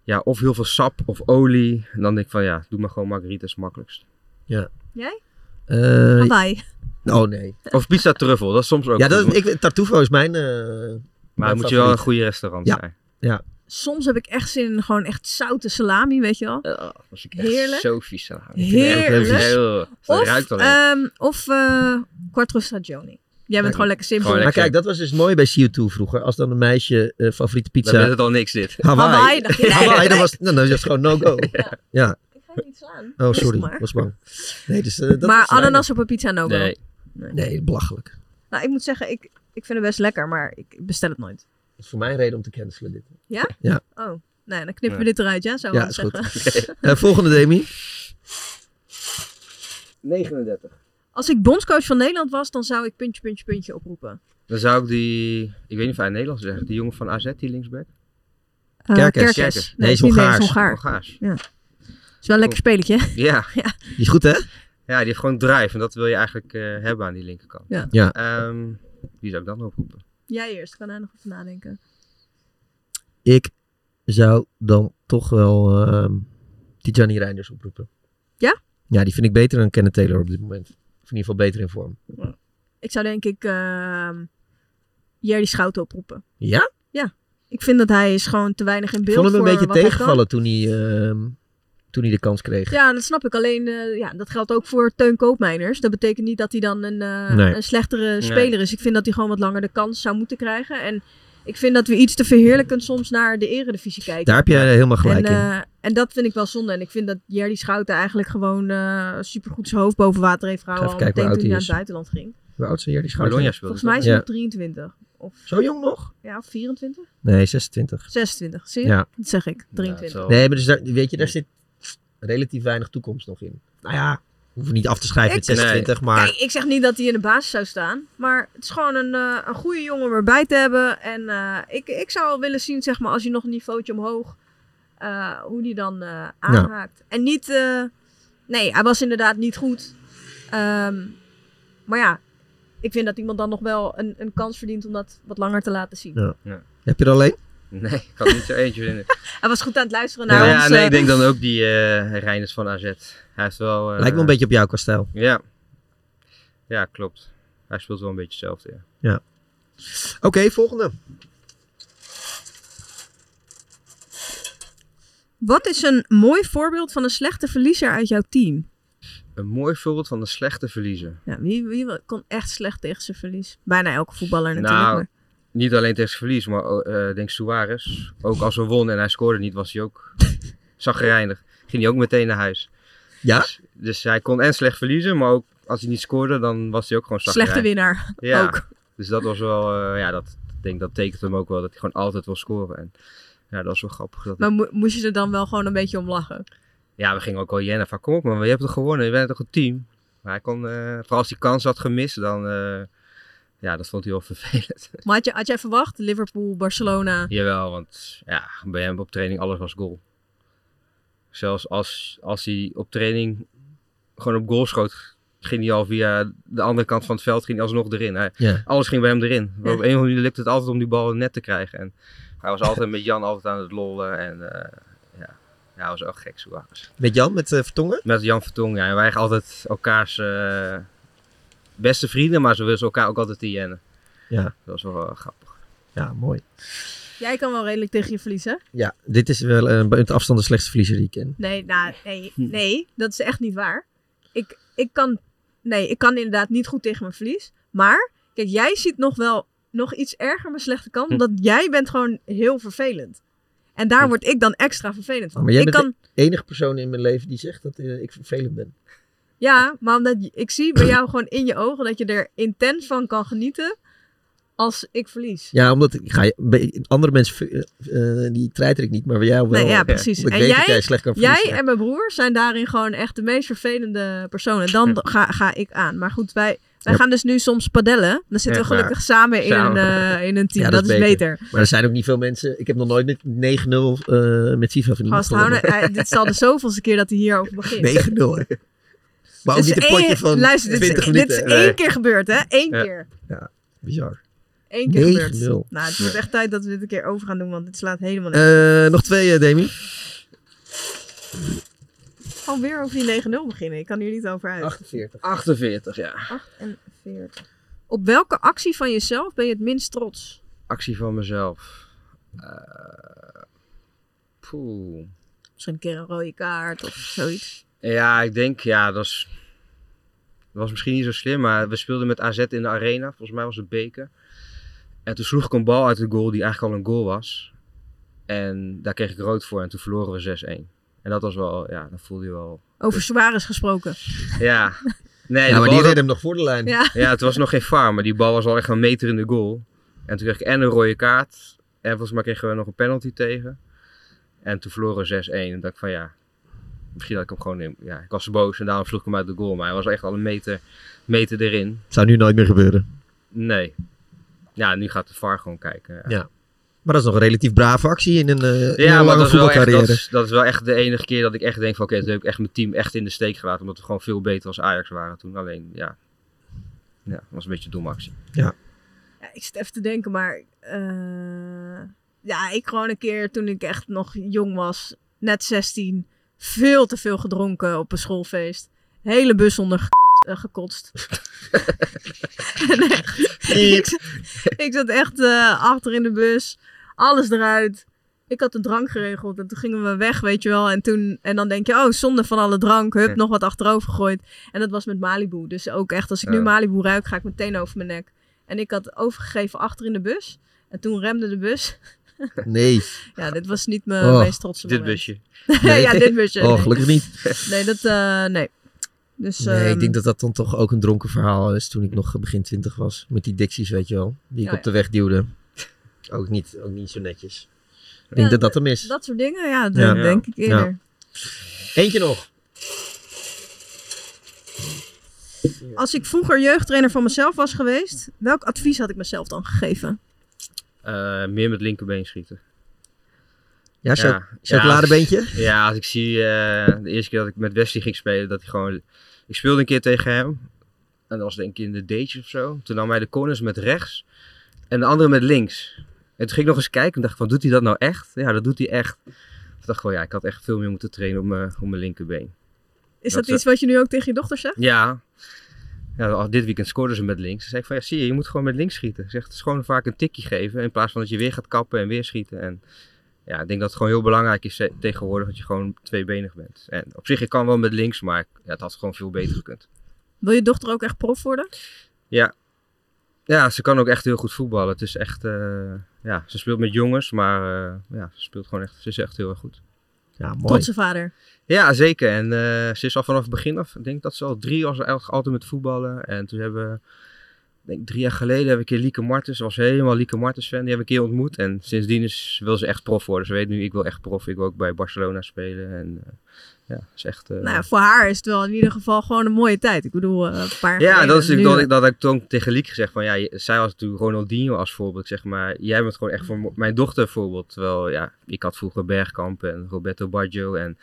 ja, of heel veel sap of olie. En dan denk ik van ja, doe maar gewoon margarita is het makkelijkst. Ja. Jij? Eh, Hawaii. Oh nee. Of pizza truffel, dat is soms ook Ja, dat, ik, Tartufo is mijn... eh, maar mijn moet je wel een favoriet. goede restaurant Ja. zijn. Ja. soms heb ik echt zin in gewoon echt zoute salami, weet je wel. was ik echt Heerlijk. zo vies aan. Ik vind het echt Heerlijk. heel. Het Of, ruikt alleen. ehm, of eh quattro stagioni. Jij bent gewoon lekker simpel. Maar kijk, dat was dus mooi bij CO2 vroeger. Als dan een meisje eh, favoriete pizza... Dan is het al niks dit. Hawaii. Hawaii, dacht je, nee. Hawaii, dan was, nou, dan is het gewoon no-go. Ja. Ik ga je niet slaan. Oh, sorry. Maar. was bang. Nee, dus, eh, dat maar is ananas op een pizza no go. Nee. Nee, belachelijk. Nou, ik moet zeggen, ik, ik vind het best lekker, maar ik bestel het nooit. Dat is voor mij een reden om te cancelen dit. Ja? Ja. Oh, nee, dan knippen we Nee. dit eruit, ja? Zou Ja, is zeggen. goed. Eh, volgende, Demi. 39. Als ik bondscoach van Nederland was, dan zou ik puntje, puntje, puntje oproepen. Dan zou ik die, ik weet niet of hij Nederlands zeggen, die jongen van AZ, die linksback. Eh, Kerkers. Kerkers. Nee, is Hongaars. Hongaars. Ja. Is wel een lekker spelletje. Ja. ja. Die is goed, hè? Ja, die heeft gewoon drive en dat wil je eigenlijk eh, hebben aan die linkerkant. Ja. Ja. Ehm, wie zou ik dan oproepen? Jij eerst, kan daar nog even nadenken. Ik zou dan toch wel ehm Tijani Reinders oproepen. Ja? Ja, die vind ik beter dan Kenneth Taylor op dit moment. Of in ieder geval beter in vorm. Ik zou denk ik ehm Jerry Schouten oproepen. Ja? Ja. Ik vind dat hij is gewoon te weinig in Ik beeld vond hem een voor beetje wat hij kan. tegenvallen toen hij, ehm, toen hij de kans kreeg. Ja, dat snap ik. Alleen, eh, ja, dat geldt ook voor Teun Koopmeiners. Dat betekent niet dat hij dan een, eh, Nee. een slechtere Nee. speler is. Ik vind dat hij gewoon wat langer de kans zou moeten krijgen. En ik vind dat we iets te verheerlijkend soms naar de eredivisie kijken. Daar heb je helemaal gelijk en, in. eh, en dat vind ik wel zonde. En ik vind dat Jerry Schouten eigenlijk gewoon eh supergoed zijn hoofd boven water heeft gehouden. Al meteen toen hij naar het buitenland ging. Hoe oud is? Die Schouten? Volgens mij is hij Ja. nog 23. Of, Zo jong nog? ja, of 24? Nee, 26. 26, zie je? Ja. Dat zeg ik, 23. Nee, maar dus daar, weet je, daar zit relatief weinig toekomst nog in. Nou ja, hoeven niet af te schrijven met Ik- 26, maar... Kijk, ik zeg niet dat hij in de basis zou staan. Maar het is gewoon een, eh, een goede jongen om erbij te hebben. En eh, ik, ik zou wel willen zien, zeg maar, als je nog een niveautje omhoog... eh, hoe die dan eh, aanhaakt. En niet... eh, nee, hij was inderdaad niet goed. Ehm, maar ja, ik vind dat iemand dan nog wel een, een kans verdient om dat wat langer te laten zien. Ja. Ja. Heb je er alleen? Nee, ik kan er niet zo eentje vinden. Hij was goed aan het luisteren naar Ja, ons. nee, eh, ik denk dan ook die eh Reiners van AZ. Hij heeft wel... eh, Lijkt wel een beetje op jou qua stijl. Ja. Ja, klopt. Hij speelt wel een beetje hetzelfde, ja. Ja. Oké, volgende. Wat is een mooi voorbeeld van een slechte verliezer uit jouw team? Een mooi voorbeeld van de slechte verliezer. Ja, wie, wie kon echt slecht tegen zijn verlies? Bijna elke voetballer natuurlijk. Nou, maar- niet alleen tegen zijn verlies, maar eh, ik denk Suarez. Ook als we wonnen en hij scoorde niet, was hij ook zagrijnig. Ging hij ook meteen naar huis. Ja? Dus, dus hij kon en slecht verliezen, maar ook als hij niet scoorde, dan was hij ook gewoon Slechte zagrijnig. winnaar, Ja. ook. Dus dat was wel, eh, ja, dat ik denk dat tekent hem ook wel dat hij gewoon altijd wil scoren. En ja, dat was wel grappig. Dat Maar mo- moest je er dan wel gewoon een beetje om lachen? Ja, we gingen ook wel jennen van kom op man, je hebt toch gewonnen, je bent toch een team. Maar hij kon, eh, vooral als hij kans had gemist, dan, eh, ja, dat vond hij wel vervelend. Maar had, je, had jij verwacht? Liverpool, Barcelona. Jawel, want ja, bij hem op training alles was goal. Zelfs als, als hij op training gewoon op goal schoot, ging hij al via de andere kant van het veld ging hij alsnog erin. Hij, Ja. Alles ging bij hem erin. Maar. Op een of andere manier lukte het altijd om die bal net te krijgen. En hij was altijd met Jan altijd aan het lollen. En eh, ja. ja, hij was wel gek, Suarez. Met Jan, met eh, Vertongen? Met Jan Vertongen, ja. En wij altijd elkaars eh, beste vrienden, maar ze wisten elkaar ook altijd te jennen. Ja. Dat was wel eh, grappig. Ja, mooi. Jij kan wel redelijk tegen je verliezen. Ja, dit is wel eh, buiten afstand de slechtste verliezer die ik ken. Nee, nou, nee, nee, dat is echt niet waar. Ik, ik kan, nee, ik kan inderdaad niet goed tegen mijn verlies. Maar, kijk, jij ziet nog wel nog iets erger mijn slechte kant. Omdat jij bent gewoon heel vervelend. En daar word ik dan extra vervelend van. Maar jij ik bent kan, de enige persoon in mijn leven die zegt dat eh, ik vervelend ben. Ja, maar omdat ik zie bij jou gewoon in je ogen dat je er intens van kan genieten als ik verlies. Ja, omdat ik ga, andere mensen, eh, eh, die treiter ik niet, maar bij jou wel. Nee, ja, precies. En weet dat jij, jij slecht kan jij verliezen. en mijn broer zijn daarin gewoon echt de meest vervelende personen. Dan ga, ga ik aan. Maar goed, wij, wij Ja. gaan dus nu soms padellen. Dan zitten we gelukkig maar- samen in, eh, in een team. Ja, dat, is beter. Maar er zijn ook niet veel mensen. Ik heb nog nooit met 9-0 eh met FIFA van iemand Gast, dit is al de zoveelste keer dat hij hierover begint. 9-0 hè. Maar ook is niet een potje van Luister, dit is, 20 dit minuten. is één keer gebeurd, hè? Eén Ja. keer. Ja, bizar. Eén keer 9-0. gebeurd. Nou, het wordt echt tijd dat we dit een keer over gaan doen, want dit slaat helemaal nergens. Eh, nog twee, eh, Demi. Gewoon weer over die 9-0 beginnen. Ik kan hier niet over uit. 48. 48, ja. 48. Op welke actie van jezelf ben je het minst trots? Actie van mezelf. Eh, Poeh. Misschien een keer een rode kaart of zoiets. Ja, ik denk, ja, dat, dat was misschien niet zo slim, maar we speelden met AZ in de arena. Volgens mij was het beker. En toen sloeg ik een bal uit de goal die eigenlijk al een goal was. En daar kreeg ik rood voor en toen verloren we 6-1. En dat was wel, ja, dat voelde je wel. Over Suarez gesproken. Ja. Nee, Ja, de maar bal die was- reed hem nog voor de lijn. Ja. Ja, het was nog geen VAR, maar die bal was al echt een meter in de goal. En toen kreeg ik en een rode kaart. En volgens mij kregen we nog een penalty tegen. En toen verloren we 6-1. En dacht ik van ja, misschien had ik hem gewoon in. Ja, ik was boos en daarom sloeg ik hem uit de goal. Maar hij was echt al een meter, meter erin. Zou nu nooit meer gebeuren. Nee. Ja, nu gaat de VAR gewoon kijken. Ja, Ja. Maar dat is nog een relatief brave actie in een, eh, in Ja, een maar lange dat is, wel echt, voetbalcarrière. dat, is, dat is wel echt de enige keer dat ik echt denk van oké, toen heb ik echt mijn team echt in de steek gelaten. Omdat we gewoon veel beter als Ajax waren toen. Alleen ja, ja dat was een beetje een domme actie. Ja. Ja, ik zit even te denken, maar... eh, ja, ik gewoon een keer toen ik echt nog jong was, net 16, veel te veel gedronken op een schoolfeest. Hele bus onder eh, gekotst. En echt, ik, zat- ik zat echt eh, achter in de bus, alles eruit. Ik had de drank geregeld en toen gingen we weg, weet je wel. En, toen, en dan denk je, oh, zonde van alle drank. Hup, nog wat achterover gegooid. En dat was met Malibu. Dus ook echt, als ik nu Ja. Malibu ruik, ga ik meteen over mijn nek. En ik had overgegeven achter in de bus. En toen remde de bus. Nee. Ja, dit was niet mijn Oh, meest trotse dit moment. busje. ja, dit busje. Oh, nee. gelukkig niet. Nee, dat, eh, nee. Dus, Nee, ehm, ik denk dat dat dan toch ook een dronken verhaal is toen ik nog begin twintig was. Met die dicties, weet je wel. Die ik op de weg duwde. Ook niet, ook niet zo netjes. Ik denk Ja, dat dat hem is. Dat soort dingen, ja, dat Ja. denk ik Ja. eerder. Eentje nog. Als ik vroeger jeugdtrainer van mezelf was geweest, welk advies had ik mezelf dan gegeven? Eh, meer met linkerbeen schieten. Ja, cho- chocoladebeentje? Ja, ja, als ik zie eh, de eerste keer dat ik met Wesley ging spelen, dat hij gewoon... Ik speelde een keer tegen hem. En dat was denk ik in de dates of zo. Toen nam hij de corners met rechts en de andere met links. En toen ging ik nog eens kijken en dacht van, doet hij dat nou echt? Ja, dat doet hij echt. Toen dacht ik van, ja, ik had echt veel meer moeten trainen op mijn, op mijn linkerbeen. Is Dat dat, iets wat je nu ook tegen je dochter zegt? Ja. Ja al dit weekend scoorden ze met links. Dan zei ik van, ja, zie je, je moet gewoon met links schieten. Ik zeg, het is gewoon vaak een tikje geven. In plaats van dat je weer gaat kappen en weer schieten. En ja, ik denk dat het gewoon heel belangrijk is eh, tegenwoordig dat je gewoon tweebenig bent. En op zich, ik kan wel met links, maar ja, het had gewoon veel beter gekund. Wil je dochter ook echt prof worden? Ja. Ja, ze kan ook echt heel goed voetballen. Het is echt, eh, ja, ze speelt met jongens, maar eh, ja, ze speelt gewoon echt, ze is echt heel erg goed. Ja, mooi. Trotse vader. Ja, zeker. En eh, ze is al vanaf het begin af, ik denk dat ze al drie was altijd met voetballen. En toen hebben we, denk drie jaar geleden, hebben we een keer Lieke Martens, was helemaal Lieke Martens fan, die hebben we een keer ontmoet. En sindsdien is, wil ze echt prof worden. Ze weet nu, ik wil echt prof, ik wil ook bij Barcelona spelen. En eh, ja, is echt... eh, Nou voor haar is het wel in ieder geval gewoon een mooie tijd. Ik bedoel, eh, een paar jaar Ja, geleden, dat is natuurlijk dat, ik- dat heb ik toen tegen Liek gezegd van ja, zij was natuurlijk Ronaldinho als voorbeeld, zeg maar. Jij bent gewoon echt voor mijn dochter voorbeeld. Terwijl ja, ik had vroeger Bergkamp en Roberto Baggio en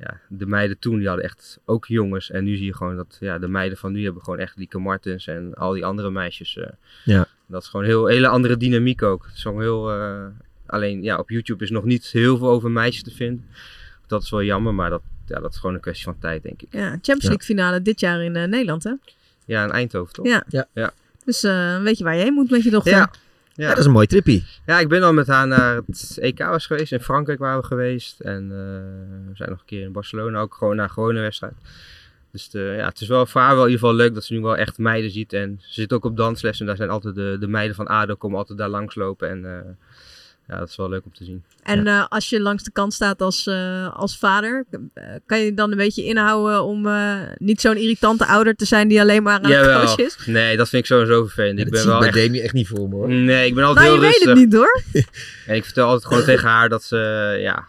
ja, de meiden toen die hadden echt ook jongens. En nu zie je gewoon dat ja, de meiden van nu hebben gewoon echt Lieke Martens en al die andere meisjes. eh, Ja. Dat is gewoon een heel, hele andere dynamiek ook. Het is gewoon heel, eh, alleen ja, op YouTube is nog niet heel veel over meisjes te vinden. Dat is wel jammer, maar dat, ja, dat is gewoon een kwestie van tijd, denk ik. Ja, Champions League finale dit jaar in eh, Nederland, hè? Ja, in Eindhoven toch? Ja. Ja. ja. Dus eh, weet je waar je heen moet met je dochter? Ja. Ja, dat is een mooi trippie. Ja, ik ben al met haar naar het EK was geweest. In Frankrijk waren we geweest. En eh, we zijn nog een keer in Barcelona ook gewoon naar een gewone wedstrijd. Dus de, ja, het is wel voor haar wel in ieder geval leuk dat ze nu wel echt meiden ziet. En ze zit ook op dansles en daar zijn altijd de, de meiden van ADO komen altijd daar langslopen. En eh, ja, dat is wel leuk om te zien. En eh, als je langs de kant staat als, eh, als vader, eh, kan je dan een beetje inhouden om eh, niet zo'n irritante ouder te zijn die alleen maar aan het Jawel. is? Nee, dat vind ik sowieso vervelend. ik dat ben zie ik wel bij echt... Demi echt niet voor me hoor. Nee, ik ben altijd Nou, je heel weet rustig. het niet hoor. En ik vertel altijd gewoon tegen haar dat ze, ja,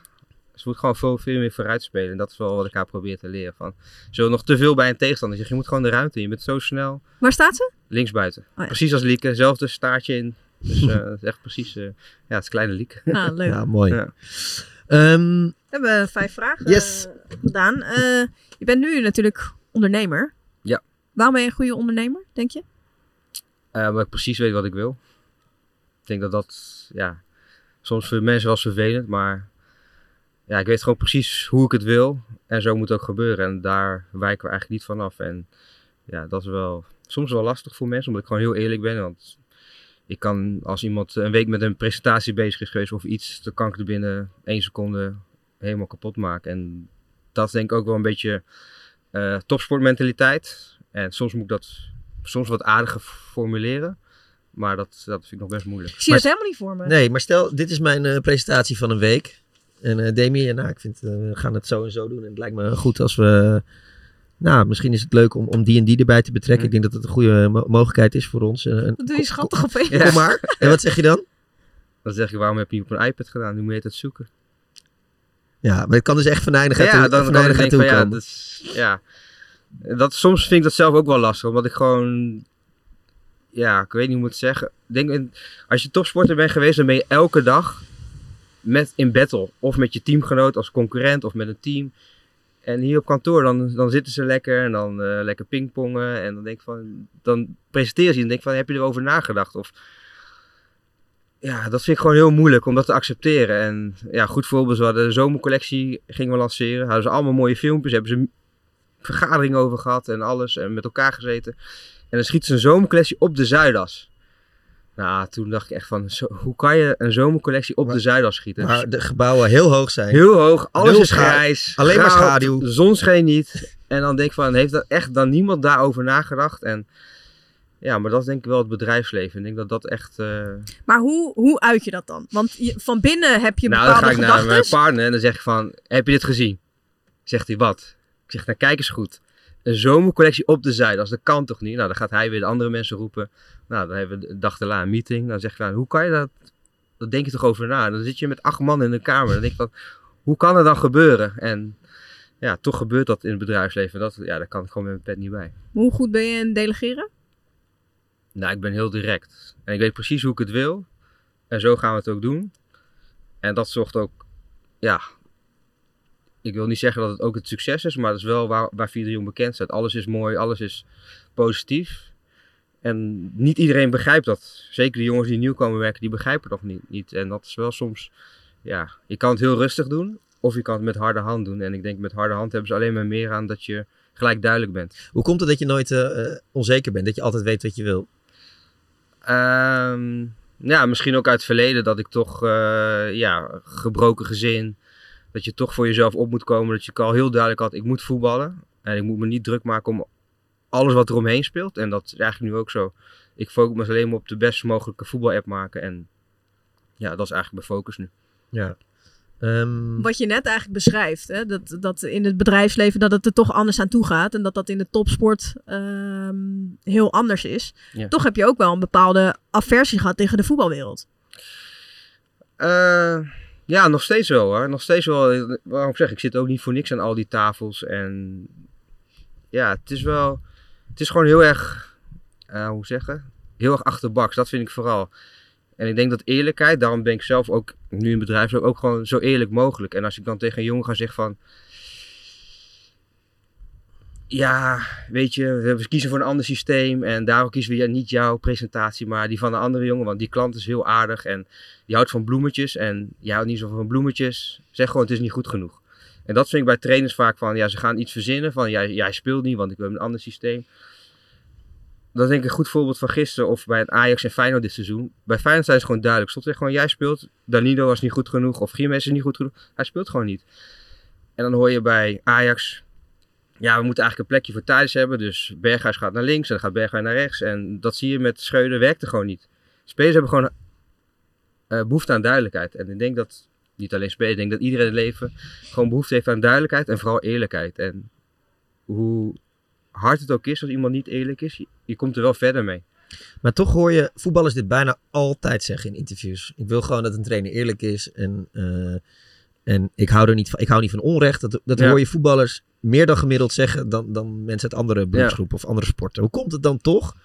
ze moet gewoon veel, veel meer vooruit spelen. En dat is wel wat ik haar probeer te leren. Van, ze wil nog te veel bij een tegenstander. Ik zeg, je moet gewoon de ruimte in. Je bent zo snel. Waar staat ze? Linksbuiten. ja. Precies als Lieke. Zelfde staartje in. Dus eh, het is echt precies, eh, ja, het is kleine Lieke. Ah, leuk. Ja, mooi. Ja. Ehm, We hebben vijf vragen Yes. eh, gedaan. Eh, je bent nu natuurlijk ondernemer. Ja. Waarom ben je een goede ondernemer, denk je? Eh, omdat ik precies weet wat ik wil. Ik denk dat dat, ja, soms voor mensen wel vervelend, maar ja, ik weet gewoon precies hoe ik het wil. En zo moet het ook gebeuren. En daar wijken we eigenlijk niet vanaf. En ja, dat is wel soms wel lastig voor mensen, omdat ik gewoon heel eerlijk ben. Want ik kan, als iemand een week met een presentatie bezig is geweest of iets, dan kan ik er binnen één seconde helemaal kapot maken. En dat is denk ik ook wel een beetje eh, topsportmentaliteit. En soms moet ik dat soms wat aardiger formuleren. Maar dat, dat vind ik nog best moeilijk. Ik zie het helemaal niet voor me. Nee, maar stel, dit is mijn eh, presentatie van een week. En eh Damien, ja, nou, ik vind, we gaan het zo en zo doen. En het lijkt me goed als we... Nou, misschien is het leuk om, om die en die erbij te betrekken. Ik denk dat het een goede mo- mogelijkheid is voor ons. Eh, en- Dat doe je schattig opeens. Kom maar. En wat zeg je dan? Dan zeg je, waarom heb je niet op een iPad gedaan? Nu moet je het zoeken. Ja, maar het kan dus echt venijnigheid ja, toe- dan, van, ja, toekomen. dat is, ja. Dat, soms vind ik dat zelf ook wel lastig, omdat ik gewoon, ja, ik weet niet hoe ik het zeggen. Ik Denk, als je topsporter bent geweest, dan ben je elke dag met, in battle. Of met je teamgenoot als concurrent, of met een team. En hier op kantoor, dan, dan zitten ze lekker en dan eh, lekker pingpongen. En dan denk ik van, dan presenteren ze en denk ik van, heb je erover nagedacht? Of, ja, dat vind ik gewoon heel moeilijk om dat te accepteren. En ja, goed voorbeeld, we hadden de zomercollectie gingen we lanceren. Hadden ze allemaal mooie filmpjes, hebben ze vergadering over gehad en alles. En met elkaar gezeten. En dan schieten ze een zomercollectie op de Zuidas. Nou, toen dacht ik echt van, zo, hoe kan je een zomercollectie op de Zuidas schieten? Maar de gebouwen heel hoog zijn. Heel hoog, alles Nul is grijs. Alleen maar schaduw. De zon scheen niet. En dan denk ik van, heeft dat echt dan niemand daarover nagedacht? En ja, maar dat is denk ik wel het bedrijfsleven. Ik denk dat dat echt... eh, Maar hoe, hoe uit je dat dan? Want je, van binnen heb je nou, dan bepaalde ga ik naar mijn gedachten. partner en dan zeg ik van, heb je dit gezien? Zegt hij, wat? Ik zeg, nou kijk eens goed. Een zomercollectie op de Zuidas, dat kan toch niet? Nou, dan gaat hij weer de andere mensen roepen. Nou, dan hebben we de dag daarna een meeting. Dan zeg ik, nou, hoe kan je dat? Daar denk je toch over na? Dan zit je met acht man in de kamer. Dan denk ik van, hoe kan het dan gebeuren? En ja, toch gebeurt dat in het bedrijfsleven. Dat, ja, daar kan ik gewoon met mijn pet niet bij. Hoe goed ben je in delegeren? Nou, ik ben heel direct. En ik weet precies hoe ik het wil. En zo gaan we het ook doen. En dat zorgt ook, ja. Ik wil niet zeggen dat het ook het succes is, maar dat is wel waar, waar Jong bekend staat. Alles is mooi, alles is positief. En niet iedereen begrijpt dat. Zeker de jongens die nieuw komen werken, die begrijpen dat niet. niet. En dat is wel soms, ja, je kan het heel rustig doen. Of je kan het met harde hand doen. En ik denk met harde hand hebben ze alleen maar meer aan dat je gelijk duidelijk bent. Hoe komt het dat je nooit eh, eh, onzeker bent? Dat je altijd weet wat je wil? Ehm, ja, misschien ook uit het verleden dat ik toch, eh, ja, gebroken gezin. Dat je toch voor jezelf op moet komen. Dat je al heel duidelijk had, ik moet voetballen. En ik moet me niet druk maken om alles wat er omheen speelt. En dat is eigenlijk nu ook zo. Ik focus me alleen maar op de best mogelijke voetbalapp maken. En ja, dat is eigenlijk mijn focus nu. Ja. Ehm, Wat je net eigenlijk beschrijft, hè? Dat, dat in het bedrijfsleven dat het er toch anders aan toe gaat. En dat dat in de topsport ehm, heel anders is. Ja. Toch heb je ook wel een bepaalde aversie gehad tegen de voetbalwereld. Eh, ja, nog steeds wel hoor. Nog steeds wel. Waarom zeg ik, zit ook niet voor niks aan al die tafels. En ja, het is wel. Het is gewoon heel erg. eh, hoe zeggen? Heel erg achterbaks. Dat vind ik vooral. En ik denk dat eerlijkheid, daarom ben ik zelf ook nu in bedrijf ook gewoon zo eerlijk mogelijk. En als ik dan tegen een jongen ga zeggen van. Ja, weet je, we kiezen voor een ander systeem en daarom kiezen we niet jouw presentatie, maar die van een andere jongen, want die klant is heel aardig en die houdt van bloemetjes en jij houdt niet zo van bloemetjes. Zeg gewoon, het is niet goed genoeg. En dat vind ik bij trainers vaak van, ja, ze gaan iets verzinnen van, jij, jij speelt niet, want ik wil een ander systeem. Dat denk ik een goed voorbeeld van gisteren of bij het Ajax en Feyenoord dit seizoen. Bij Feyenoord zijn ze gewoon duidelijk. Stop gewoon, jij speelt, Danilo was niet goed genoeg of Gimenez is niet goed genoeg. Hij speelt gewoon niet. En dan hoor je bij Ajax, ja, we moeten eigenlijk een plekje voor Thijs hebben. Dus Berghuis gaat naar links en dan gaat Berghuis naar rechts. En dat zie je met Schreuder, werkte gewoon niet. Spelers hebben gewoon eh, behoefte aan duidelijkheid. En ik denk dat, niet alleen spelers, ik denk dat iedereen in het leven gewoon behoefte heeft aan duidelijkheid en vooral eerlijkheid. En hoe hard het ook is als iemand niet eerlijk is, je, je komt er wel verder mee. Maar toch hoor je voetballers dit bijna altijd zeggen in interviews. Ik wil gewoon dat een trainer eerlijk is. En, eh, en ik, hou er niet van, ik hou niet van onrecht. Dat, dat Ja. hoor je voetballers meer dan gemiddeld zeggen dan, dan mensen uit andere beroepsgroepen of andere sporten. Hoe komt het dan toch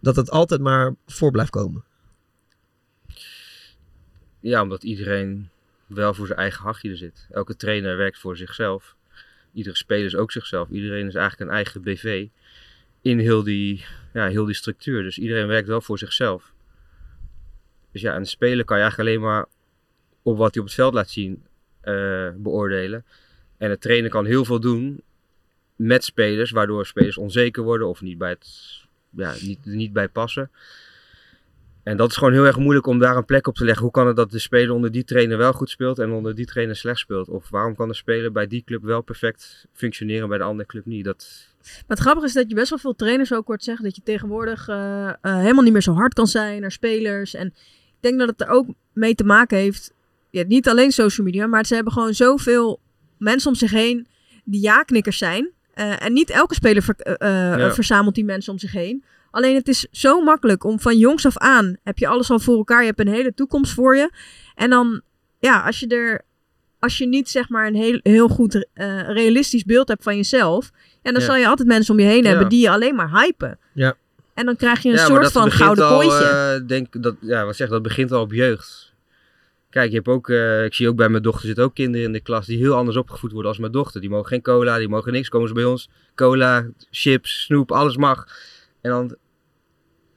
dat het altijd maar voor blijft komen? Ja, omdat iedereen wel voor zijn eigen hachje er zit. Elke trainer werkt voor zichzelf. Iedere speler is ook zichzelf. Iedereen is eigenlijk een eigen BV in heel die, ja, heel die structuur. Dus iedereen werkt wel voor zichzelf. Dus ja, een speler kan je eigenlijk alleen maar op wat hij op het veld laat zien eh, beoordelen. En de trainer kan heel veel doen met spelers, waardoor spelers onzeker worden of niet bij het, ja, niet, niet bij passen. En dat is gewoon heel erg moeilijk om daar een plek op te leggen. Hoe kan het dat de speler onder die trainer wel goed speelt en onder die trainer slecht speelt? Of waarom kan de speler bij die club wel perfect functioneren, bij de andere club niet? Dat, Maar het grappige is dat je best wel veel trainers ook hoort zeggen dat je tegenwoordig eh, eh, helemaal niet meer zo hard kan zijn naar spelers. En ik denk dat het er ook mee te maken heeft, ja, niet alleen social media, maar ze hebben gewoon zoveel mensen om zich heen die ja-knikkers zijn. Eh, en niet elke speler ver- eh, eh, Ja. verzamelt die mensen om zich heen. Alleen het is zo makkelijk om van jongs af aan, heb je alles al voor elkaar, je hebt een hele toekomst voor je. En dan, ja, als je er, als je niet zeg maar een heel, heel goed realistisch beeld hebt van jezelf, ja, dan Ja. zal je altijd mensen om je heen Ja. hebben die je alleen maar hypen. Ja. En dan krijg je een soort van gouden al, kooitje. denk dat, ja, wat zeg, dat begint al op jeugd. Kijk, je hebt ook, eh, ik zie ook bij mijn dochter zitten ook kinderen in de klas die heel anders opgevoed worden als mijn dochter. Die mogen geen cola, die mogen niks. Komen ze bij ons, cola, chips, snoep, alles mag. En dan,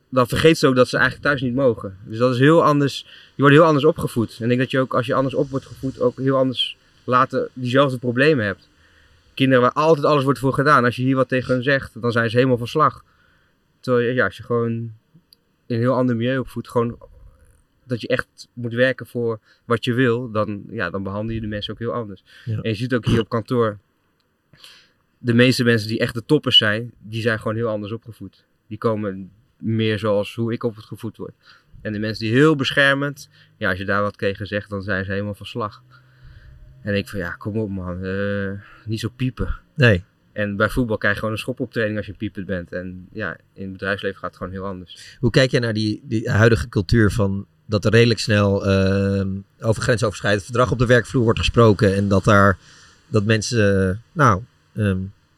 dan vergeet ze ook dat ze eigenlijk thuis niet mogen. Dus dat is heel anders. Je wordt heel anders opgevoed. En ik denk dat je ook, als je anders op wordt gevoed, ook heel anders later diezelfde problemen hebt. Kinderen waar altijd alles wordt voor gedaan. Als je hier wat tegen hen zegt, dan zijn ze helemaal van slag. Terwijl ja, als je gewoon in een heel ander milieu opvoedt, gewoon dat je echt moet werken voor wat je wil, dan, ja, dan behandel je de mensen ook heel anders. Ja. En je ziet ook hier op kantoor, de meeste mensen die echt de toppers zijn, die zijn gewoon heel anders opgevoed. Die komen meer zoals hoe ik opgevoed word. En de mensen die heel beschermend, ja, als je daar wat tegen zegt, dan zijn ze helemaal van slag. En ik van, ja, kom op man, eh, niet zo piepen. Nee. En bij voetbal krijg je gewoon een schop op training als je piepend bent. En ja, in het bedrijfsleven gaat het gewoon heel anders. Hoe kijk jij naar die, die huidige cultuur van dat er redelijk snel ehm, over grensoverschrijdend verdrag op de werkvloer wordt gesproken en dat daar dat mensen, nou, ehm,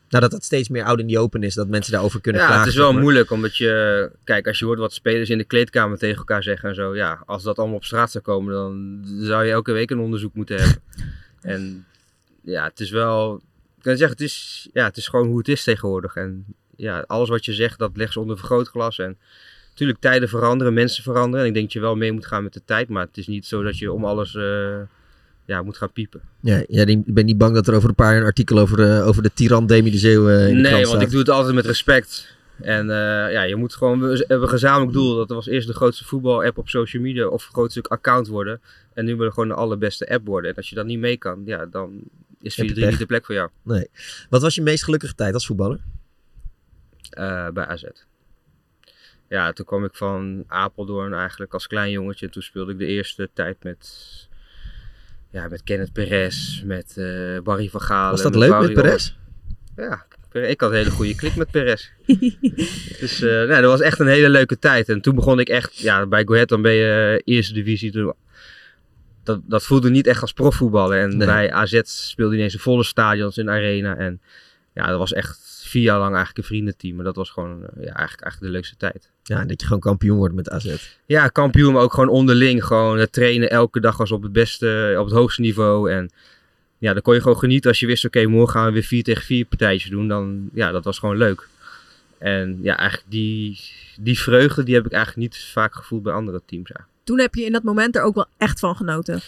nou dat dat steeds meer out in the open is, dat mensen daarover kunnen ja, klagen. het is wel maar. moeilijk omdat je, kijk, als je hoort wat spelers in de kleedkamer tegen elkaar zeggen en zo, ja, als dat allemaal op straat zou komen, dan zou je elke week een onderzoek moeten hebben. en ja, het is wel, ik kan zeggen, het is, ja, het is gewoon hoe het is tegenwoordig. En ja, alles wat je zegt, dat legt ze onder vergrootglas. En natuurlijk, tijden veranderen, mensen veranderen. En ik denk dat je wel mee moet gaan met de tijd, maar het is niet zo dat je om alles eh, ja, moet gaan piepen. Ja, ja, ik ben niet bang dat er over een paar jaar een artikel over de, over de tiran Demi de Zeeuw eh, in de Nee, want staat. ik doe het altijd met respect. En eh, ja, je moet gewoon, we hebben een gezamenlijk doel. Dat was eerst de grootste voetbal-app op social media of grootste account worden. En nu willen we gewoon de allerbeste app worden. En als je dat niet mee kan, ja, dan is Heb je 4-3 pech. niet de plek voor jou. Nee. Wat was je meest gelukkige tijd als voetballer? Eh, bij AZ. Ja, toen kwam ik van Apeldoorn eigenlijk als klein jongetje. En toen speelde ik de eerste tijd met, ja, met Kenneth Perez, met eh, Barry van Galen. Was dat met leuk Barry met Perez? Ja, ik had een hele goede klik met Perez. dus eh, nou, dat was echt een hele leuke tijd. En toen begon ik echt, ja, bij Go Ahead dan ben je eh, eerste divisie. Toen, dat, dat voelde niet echt als profvoetballen. En Nee. bij AZ speelde je ineens een volle stadions in de arena. En ja, dat was echt vier jaar lang eigenlijk een vriendenteam. Maar dat was gewoon eh, ja, eigenlijk, eigenlijk de leukste tijd. Ja, dat je gewoon kampioen wordt met AZ. Ja, kampioen, maar ook gewoon onderling. Gewoon het trainen elke dag was op het beste, op het hoogste niveau. En ja, dan kon je gewoon genieten als je wist, oké, morgen gaan we weer 4 tegen 4 partijtjes doen. Dan, ja, dat was gewoon leuk. En ja, eigenlijk die, die vreugde, die heb ik eigenlijk niet vaak gevoeld bij andere teams. Ja. Toen heb je in dat moment er ook wel echt van genoten.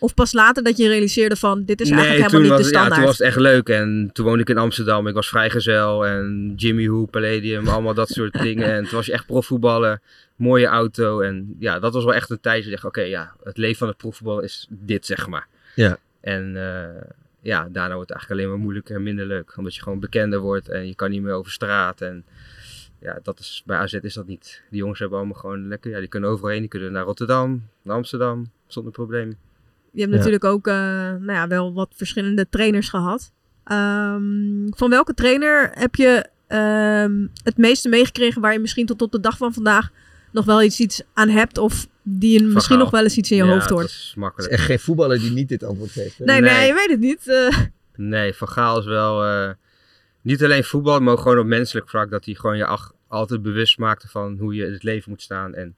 Of pas later dat je realiseerde van dit is eigenlijk helemaal niet was, de ja, standaard. toen was het echt leuk. En toen woonde ik in Amsterdam. Ik was vrijgezel en Jimmy Who, Palladium, allemaal dat soort dingen. En toen was je echt profvoetballen, mooie auto. En ja, dat was wel echt een tijdje. Oké, ja, het leven van het profvoetbal is dit, zeg maar. Ja. En eh, ja, daarna wordt het eigenlijk alleen maar moeilijker en minder leuk. Omdat je gewoon bekender wordt en je kan niet meer over straat. En ja, dat is, bij AZ is dat niet. Die jongens hebben allemaal gewoon lekker, ja, die kunnen overal heen. Die kunnen naar Rotterdam, naar Amsterdam, zonder probleem. Je hebt Ja. natuurlijk ook eh, nou ja, wel wat verschillende trainers gehad. Ehm, van welke trainer heb je ehm, het meeste meegekregen waar je misschien tot op de dag van vandaag nog wel iets, iets aan hebt? Of die je misschien nog wel eens iets in je Ja, hoofd dat hoort? is makkelijk. Er is echt geen voetballer die niet dit antwoord geeft. hè? Nee, nee, je weet het niet. eh. Nee, Van Gaal is wel eh, niet alleen voetbal, maar ook gewoon op menselijk vlak. Dat hij gewoon je ach- altijd bewust maakte van hoe je in het leven moet staan. En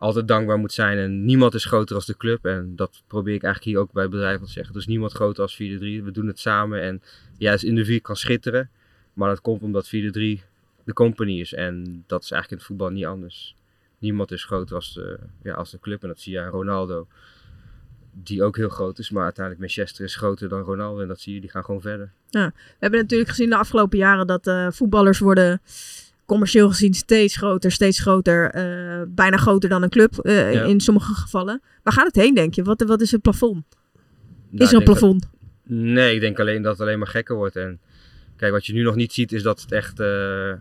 altijd dankbaar moet zijn. En niemand is groter als de club. En dat probeer ik eigenlijk hier ook bij het bedrijf te zeggen. Dus niemand groter als 4-3. We doen het samen. En het individu kan schitteren. Maar dat komt omdat 4-3 de company is. En dat is eigenlijk in het voetbal niet anders. Niemand is groter als de, ja, als de club. En dat zie je aan Ronaldo. Die ook heel groot is. Maar uiteindelijk Manchester is groter dan Ronaldo. En dat zie je, die gaan gewoon verder. Ja, we hebben natuurlijk gezien de afgelopen jaren dat eh, voetballers worden commercieel gezien steeds groter, steeds groter. eh, bijna groter dan een club eh, Ja. in sommige gevallen. Waar gaat het heen, denk je? Wat, wat is het plafond? Nou, is er een plafond? dat- nee, ik denk alleen dat het alleen maar gekker wordt. En kijk, wat je nu nog niet ziet is dat het echt... eh,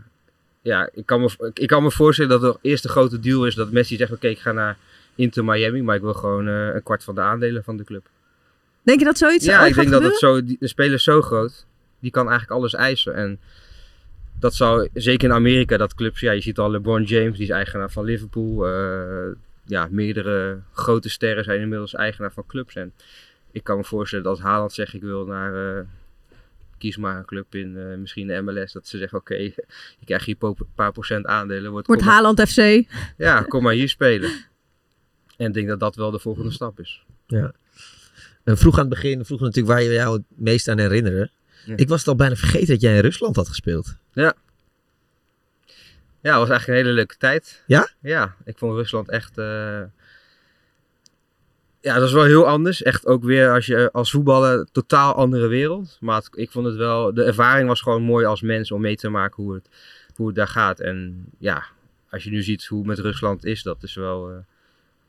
ja, ik kan, me, ik kan me voorstellen dat de eerste grote deal is dat Messi zegt... Oké, ik ga naar Inter Miami, maar ik wil gewoon een kwart van de aandelen van de club. Denk je dat zoiets ja, ik denk dat het zo... De speler is zo groot, die kan eigenlijk alles eisen. En dat zou, zeker in Amerika, dat clubs... Ja, je ziet al LeBron James, die is eigenaar van Liverpool. eh, ja, meerdere grote sterren zijn inmiddels eigenaar van clubs. En ik kan me voorstellen dat als Haaland zegt ik wil naar... eh, kies maar een club in eh, misschien de MLS. Dat ze zeggen oké, je krijgt hier een paar procent aandelen. Wordt, Wordt kom maar- Haaland FC? Ja, kom maar hier spelen. En ik denk dat dat wel de volgende stap is. Ja. En vroeg aan het begin, vroeg natuurlijk waar je jou het meest aan herinneren. Ja. Ik was het al bijna vergeten dat jij in Rusland had gespeeld. Ja. Ja, het was eigenlijk een hele leuke tijd. Ja? Ja, ik vond Rusland echt... eh, Ja, dat was wel heel anders. Echt ook weer als je als voetballer totaal andere wereld. Maar het- ik vond het wel... De ervaring was gewoon mooi als mens om mee te maken hoe het, hoe het daar gaat. En ja, als je nu ziet hoe het met Rusland is, dat is wel... eh,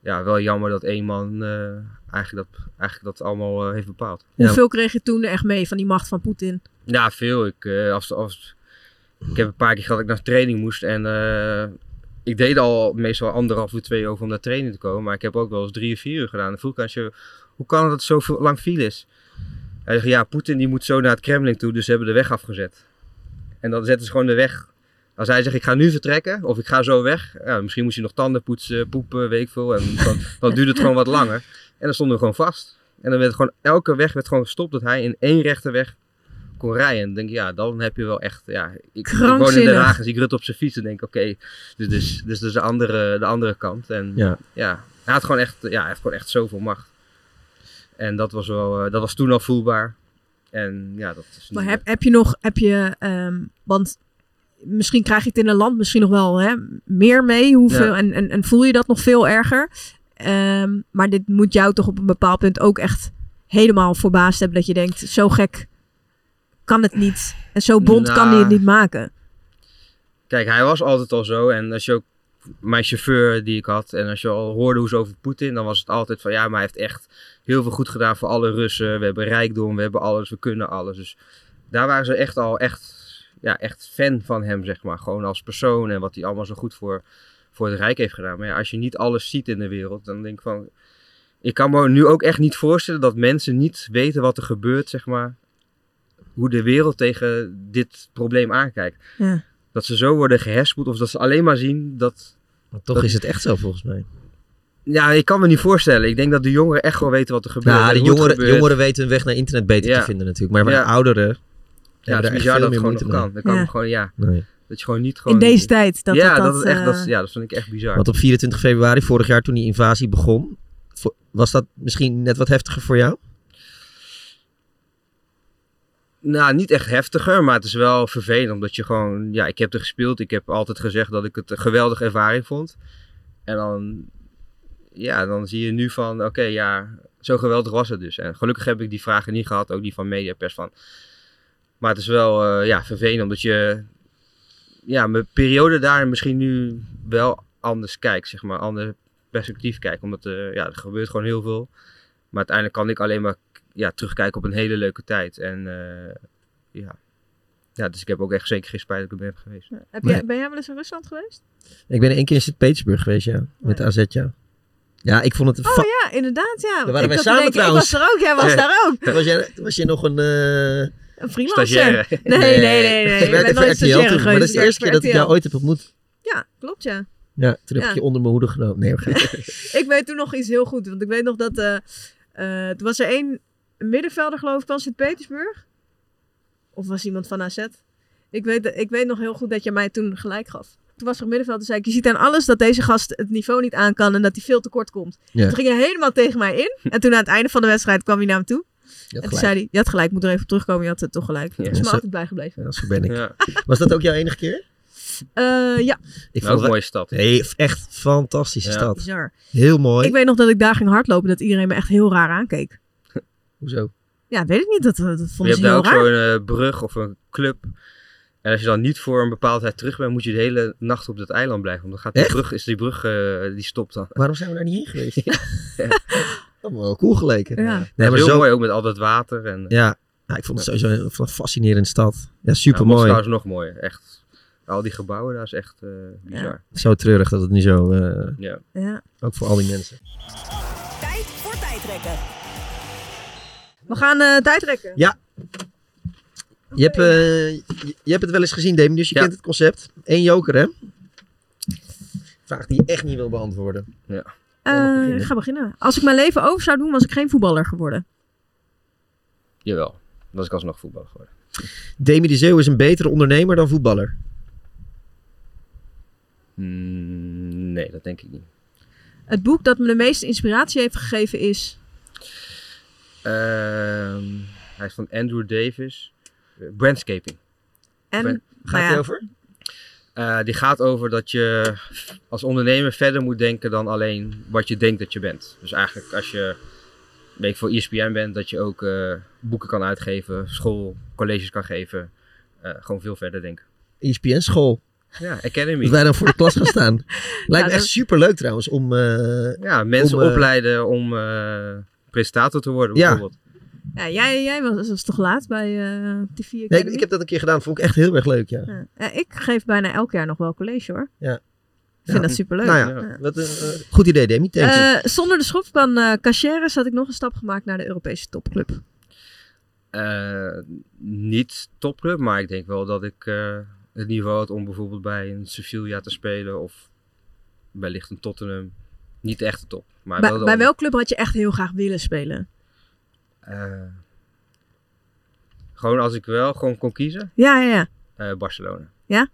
ja, wel jammer dat één man eh, eigenlijk, dat, eigenlijk dat allemaal eh, heeft bepaald. Hoeveel kreeg je toen echt mee van die macht van Poetin? Ja, veel. Ik, eh, als, als, ik heb een paar keer gehad dat ik naar training moest. En eh, ik deed al meestal anderhalf uur, twee uur over om naar training te komen. Maar ik heb ook wel eens drie of vier uur gedaan. Dan vroeg ik aan je, hoe kan het dat het zo veel- lang file is? Hij zegt, ja, Poetin die moet zo naar het Kremlin toe, dus ze hebben de weg afgezet. En dan zetten ze gewoon de weg. Als hij zegt, ik ga nu vertrekken, of ik ga zo weg. Ja, misschien moest hij nog tanden poetsen, poepen, weet ik veel. En dan, dan duurde het gewoon wat langer. En dan stonden we gewoon vast. En dan werd gewoon, elke weg werd gewoon gestopt dat hij in één rechte weg kon rijden. En dan denk ik, ja, dan heb je wel echt, ja, ik, ik woon in Den Krankzinnig. Haag zie ik Rutte op zijn fiets en denk, oké, dus, dus, dus, dus de, andere, de andere kant. En Ja. ja, hij had gewoon echt, ja, hij heeft gewoon echt zoveel macht. En dat was wel, eh, dat was toen al voelbaar. En ja, dat is Maar heb, heb je nog, heb je, ehm, want misschien krijg je het in een land misschien nog wel hè, meer mee. Hoeveel, Ja. en, en, en voel je dat nog veel erger. Ehm, maar dit moet jou toch op een bepaald punt ook echt helemaal verbaasd hebben. Dat je denkt, zo gek kan het niet. En zo bond kan hij het Nou. niet maken. Kijk, hij was altijd al zo. En als je ook mijn chauffeur die ik had. En als je al hoorde hoe ze over Poetin. Dan was het altijd van ja, maar hij heeft echt heel veel goed gedaan voor alle Russen. We hebben rijkdom, we hebben alles, we kunnen alles. Dus daar waren ze echt al echt, ja, echt fan van hem, zeg maar. Gewoon als persoon en wat hij allemaal zo goed voor, voor het Rijk heeft gedaan. Maar ja, als je niet alles ziet in de wereld, dan denk ik van... Ik kan me nu ook echt niet voorstellen dat mensen niet weten wat er gebeurt, zeg maar. Hoe de wereld tegen dit probleem aankijkt. Ja. Dat ze zo worden geherspoeld of dat ze alleen maar zien dat... Maar toch dat- is het echt zo volgens mij. Ja, ik kan me niet voorstellen. Ik denk dat de jongeren echt wel weten wat er gebeurt. Nou, en de jongeren, jongeren weten hun weg naar internet beter Ja. te vinden natuurlijk. Maar bij Ja. de ouderen Ja, daar is dat gewoon kan. Dat kan Ja. gewoon, ja. Nee. Dat je gewoon niet gewoon... In deze tijd. Dat, ja, dat, dat, is echt, dat, eh, is- ja, dat vind ik echt bizar. Want op 24 februari vorig jaar toen die invasie begon, was dat misschien net wat heftiger voor jou? Nou, niet echt heftiger, maar het is wel vervelend. Omdat je gewoon, ja, ik heb er gespeeld. Ik heb altijd gezegd dat ik het een geweldige ervaring vond. En dan, ja, dan zie je nu van, oké, ja, zo geweldig was het dus. En gelukkig heb ik die vragen niet gehad, ook die van Mediapers van. Maar het is wel, eh, ja, vervelend omdat je, ja, mijn periode daar misschien nu wel anders kijkt, zeg maar, ander perspectief kijkt. Omdat, eh, ja, er gebeurt gewoon heel veel. Maar uiteindelijk kan ik alleen maar ja, terugkijken op een hele leuke tijd. En eh, ja. ja, dus ik heb ook echt zeker geen spijt dat ik er ben geweest. Heb Nee. jij, ben jij wel eens in Rusland geweest? Ik ben één keer in Sint-Petersburg geweest, ja. Met AZ, ja. Ja, ik vond het... een Oh ja, inderdaad, ja. Daar waren ik wij samen denken, trouwens. Ik was er ook, jij was Ja. daar ook. Toen was, jij, toen was je nog een... eh, Een freelancer. Stagiaire. Nee, nee, nee. nee, Je Ik ben nooit stagiaire maar dat is de eerste keer dat ik jou ooit heb ontmoet. Ja, klopt ja. Ja, toen heb Ja. ik je onder mijn hoede genomen. Nee, ik weet toen nog iets heel goed. Want ik weet nog dat... eh eh, toen was er één middenvelder geloof ik van Sint-Petersburg. Of was iemand van AZ. Ik weet, ik weet nog heel goed dat je mij toen gelijk gaf. Toen was er een middenvelder zei ik... Je ziet aan alles dat deze gast het niveau niet aan kan. En dat hij veel te kort komt. Ja. Toen ging hij helemaal tegen mij in. En toen aan het einde van de wedstrijd kwam hij naar hem toe. Je had En toen zei hij... Je had gelijk, ik moet er even op terugkomen. Je had het toch gelijk. Dat is me zo- altijd blij gebleven. Ja, zo ben ik. Ja, Was dat ook jouw enige keer? Eh, ja, Ik ook een het mooie stad. Nee, echt fantastische Ja. stad. bizar. Heel mooi. Ik weet nog dat ik daar ging hardlopen. Dat iedereen me echt heel raar aankeek. Hoezo? Ja, weet ik niet. Dat, dat Je vonden hebt ze daar ook zo'n eh, brug of een club. En als je dan niet voor een bepaalde tijd terug bent, moet je de hele nacht op dat eiland blijven. Want dan gaat die Echt? brug, is die brug, eh, die stopt dan. Waarom zijn we daar niet heen geweest? Dat was wel cool geleken. Ja. Nee, maar heel zo, mooi, ook met al dat water. En, Ja, ja, ik vond het sowieso een fascinerende stad. Ja, super Ja, mooi. is nog mooier, echt. Al die gebouwen, daar is echt eh, bizar. Zo treurig dat het nu zo, eh, Ja. Ja. ook voor al die mensen. Tijd voor tijdrekken. We gaan eh tijd rekken. Ja. Je hebt, eh, je, je hebt het wel eens gezien, Demi, dus je Ja. kent het concept. Eén joker, hè? Vraag die je echt niet wil beantwoorden. Ja. Eh, ik ga beginnen. Als ik mijn leven over zou doen, was ik geen voetballer geworden. Jawel, dan was ik alsnog voetballer geworden. Demi de Zeeuw is een betere ondernemer dan voetballer. Mm, nee, dat denk ik niet. Het boek dat me de meeste inspiratie heeft gegeven is... Ehm, hij is van Andrew Davis. Eh, Brandscaping. En, Brand- nou ja, over? Eh, die gaat over dat je als ondernemer verder moet denken dan alleen wat je denkt dat je bent. Dus eigenlijk als je weet ik, voor ESPN bent, dat je ook eh, boeken kan uitgeven, school, colleges kan geven. Eh, gewoon veel verder denken. ESPN school. Ja, Academy. Dat wij dan voor de klas gaan staan. Lijkt me dat- echt super leuk trouwens om. Ja, mensen om, opleiden om presentator te worden bijvoorbeeld. ja, jij, jij was, was toch laat bij eh TV Nee, ik, ik heb dat een keer gedaan, vond ik echt heel erg leuk. Ja. Ja. Ja, ik geef bijna elk jaar nog wel college hoor. Ja. Ik vind Ja. dat superleuk. Nou ja, Ja. Wat een, eh, goed idee, Demi. Eh, zonder de schop van eh Cachères had ik nog een stap gemaakt naar de Europese topclub. Eh, niet topclub, maar ik denk wel dat ik eh, het niveau had om bijvoorbeeld bij een Sevilla te spelen of wellicht een Tottenham. Niet de echte top. Maar Bij, wel de bij onder- welk club had je echt heel graag willen spelen? Eh, gewoon als ik wel gewoon kon kiezen, Ja, ja, ja. eh, Barcelona. Ja?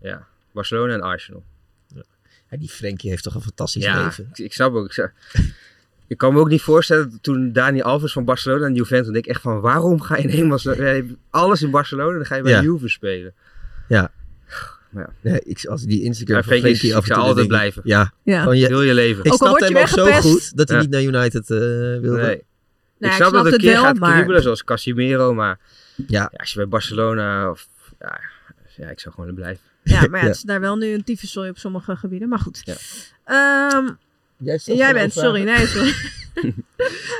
Ja, Barcelona en Arsenal. Ja, die Frenkie heeft toch een fantastisch Ja, leven. ik, ik snap ook. Ik, snap- ik kan me ook niet voorstellen dat toen Dani Alves van Barcelona en Juventus, dan denk ik echt van waarom ga je in helemaal alles in Barcelona, dan ga je bij Ja. Juve spelen. Ja. Maar ja. Nee, ik, als die Instagram Ja, van Frenkie af en toe altijd denk blijven. Ja, Ja. Gewoon je, Heel je leven. ik Ook je hem ook zo goed dat hij Ja. niet naar United eh, wilde. Nee. Nou, ik ik snap dat het een keer wel, gaat maar- kriebelen, zoals Casimiro, maar Ja. ja, als je bij Barcelona of ja, ja, ik zou gewoon blijven. Ja, maar ja, Ja. het is daar wel nu een tyfuszooi op sommige gebieden. Maar goed. Ja. Ehm, Jij, bent, sorry. Nee, sorry.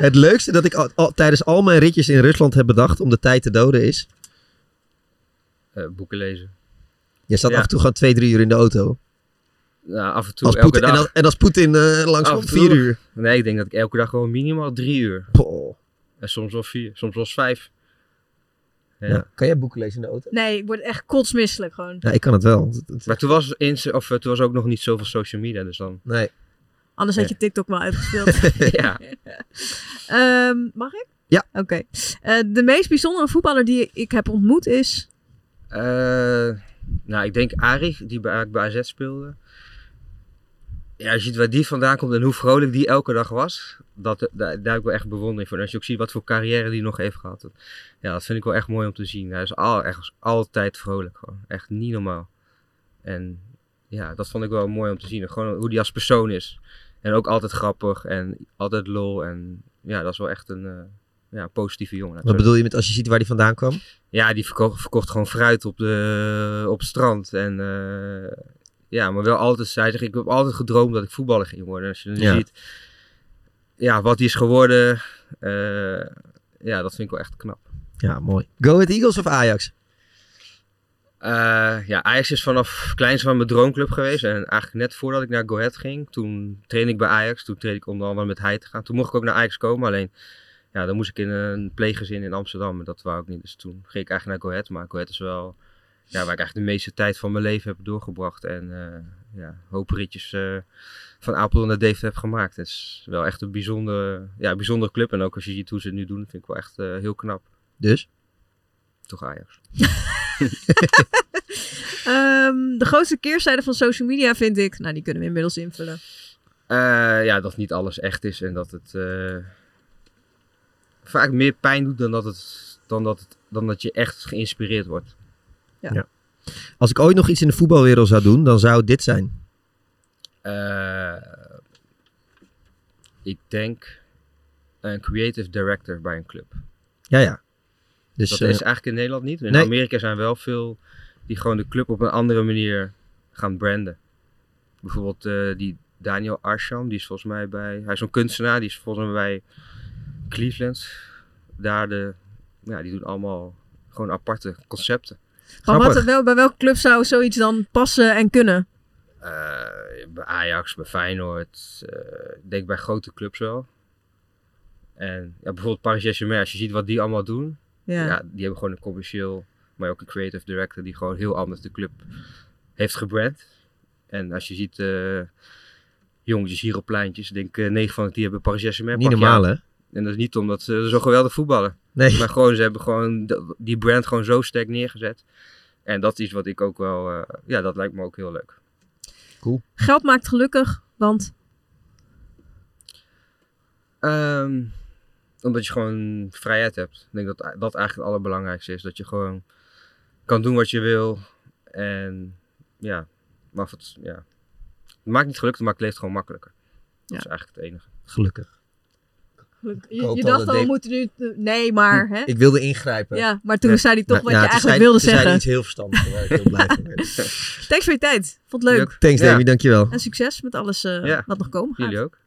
Het leukste dat ik al, al- tijdens al mijn ritjes in Rusland heb bedacht om de tijd te doden is... Eh, boeken lezen. Je zat Ja. af en toe gewoon twee, drie uur in de auto. Nou, af en toe, Als elke Poetin, en, dag. als, en als Poetin eh, langs komt, vier uur. Nee, ik denk dat ik elke dag gewoon minimaal drie uur. Poh. En soms wel vier, soms wel vijf. Ja. Ja. Kan jij boeken lezen in de auto? Nee, ik word echt kotsmisselijk gewoon. Ja, ik kan het wel. Maar toen was, in, of, eh, toen was ook nog niet zoveel social media, dus dan... Nee. Anders had je TikTok wel uitgespeeld. ja. Ehm, mag ik? Ja. Oké. Eh, de meest bijzondere voetballer die ik heb ontmoet is... Eh, nou, ik denk Arie, die bij, bij AZ speelde. Ja, als je ziet waar die vandaan komt en hoe vrolijk die elke dag was, dat, daar, daar heb ik wel echt bewondering voor. En als je ook ziet wat voor carrière die nog heeft gehad. dat- ja, dat vind ik wel echt mooi om te zien. Hij is al, echt, altijd vrolijk gewoon. Echt niet normaal. En ja, dat vond ik wel mooi om te zien. Gewoon hoe die als persoon is. En ook altijd grappig en altijd lol. En ja, dat is wel echt een eh, ja, positieve jongen. Wat bedoel je met als je ziet waar die vandaan kwam? ja, die verkocht, verkocht gewoon fruit op, de, op het strand. En eh, ja, maar wel altijd, zegt, ik heb altijd gedroomd dat ik voetballer ging worden. Als je dan Ja. ziet ja, wat hij is geworden, eh, ja, dat vind ik wel echt knap. Ja, mooi. Go Ahead Eagles of Ajax? Eh, ja, Ajax is vanaf kleins van mijn droomclub geweest. En eigenlijk net voordat ik naar Go Ahead ging, toen trainde ik bij Ajax. Toen trainde ik onder andere met hij te gaan. Toen mocht ik ook naar Ajax komen, alleen ja, dan moest ik in een pleeggezin in Amsterdam. En dat wou ik niet. Dus toen ging ik eigenlijk naar Go Ahead. Maar Go Ahead is wel ja, waar ik eigenlijk de meeste tijd van mijn leven heb doorgebracht. En eh ja, hoop ritjes eh, van Apeldoorn naar Deventer heb gemaakt. Het is wel echt een bijzondere, ja, bijzondere club. En ook als je ziet hoe ze het nu doen, vind ik wel echt eh, heel knap. Dus? Toch Ajax. Ehm, de grootste keerzijde van social media vind ik... Nou, die kunnen we inmiddels invullen. Eh, ja, dat niet alles echt is en dat het eh, vaak meer pijn doet dan dat, het, dan, dat het, dan dat je echt geïnspireerd wordt. Ja. Als ik ooit nog iets in de voetbalwereld zou doen, dan zou het dit zijn. Eh, ik denk een creative director bij een club. Ja, ja. Dus, dat eh, is eigenlijk in Nederland niet. In nee. Amerika zijn wel veel die gewoon de club op een andere manier gaan branden. Bijvoorbeeld eh, die Daniel Arsham, die is volgens mij bij... Hij is zo'n kunstenaar, die is volgens mij bij Cleveland. Daar de... Ja, die doen allemaal gewoon aparte concepten. Maar wat, wel, bij welke club zou zoiets dan passen en kunnen? Eh, bij Ajax, bij Feyenoord. eh, ik denk bij grote clubs wel. En ja, bijvoorbeeld Paris Saint-Germain, als je ziet wat die allemaal doen. Ja. die hebben gewoon een commercieel, maar ook een creative director die gewoon heel anders de club heeft gebrand. En als je ziet eh jongetjes hier op pleintjes, ik denk eh 9 van de 10 hebben Paris Saint-Germain Niet normaal, hè? En dat is niet omdat ze zo geweldig voetballen. Nee. Maar gewoon, ze hebben gewoon die brand gewoon zo sterk neergezet. En dat is wat ik ook wel, eh, ja, dat lijkt me ook heel leuk. Cool. Geld maakt gelukkig, want Ehm, omdat je gewoon vrijheid hebt. Ik denk dat dat eigenlijk het allerbelangrijkste is. Dat je gewoon kan doen wat je wil. En ja, maar of het, ja. het maakt niet gelukkig, maar het leeft gewoon makkelijker. Dat is eigenlijk het enige. Gelukkig. Je, je dacht al, we moeten nu... Nee, maar... Hè? Ik wilde ingrijpen. Ja, maar toen zei hij toch wat je toen eigenlijk zei- wilde toen zei hij zeggen. iets heel verstandigs, waar ik heel blij van. Thanks voor je tijd. Vond het leuk. Thanks, Davy. Dankjewel. En succes met alles eh, wat nog komen gaat. Jullie ook.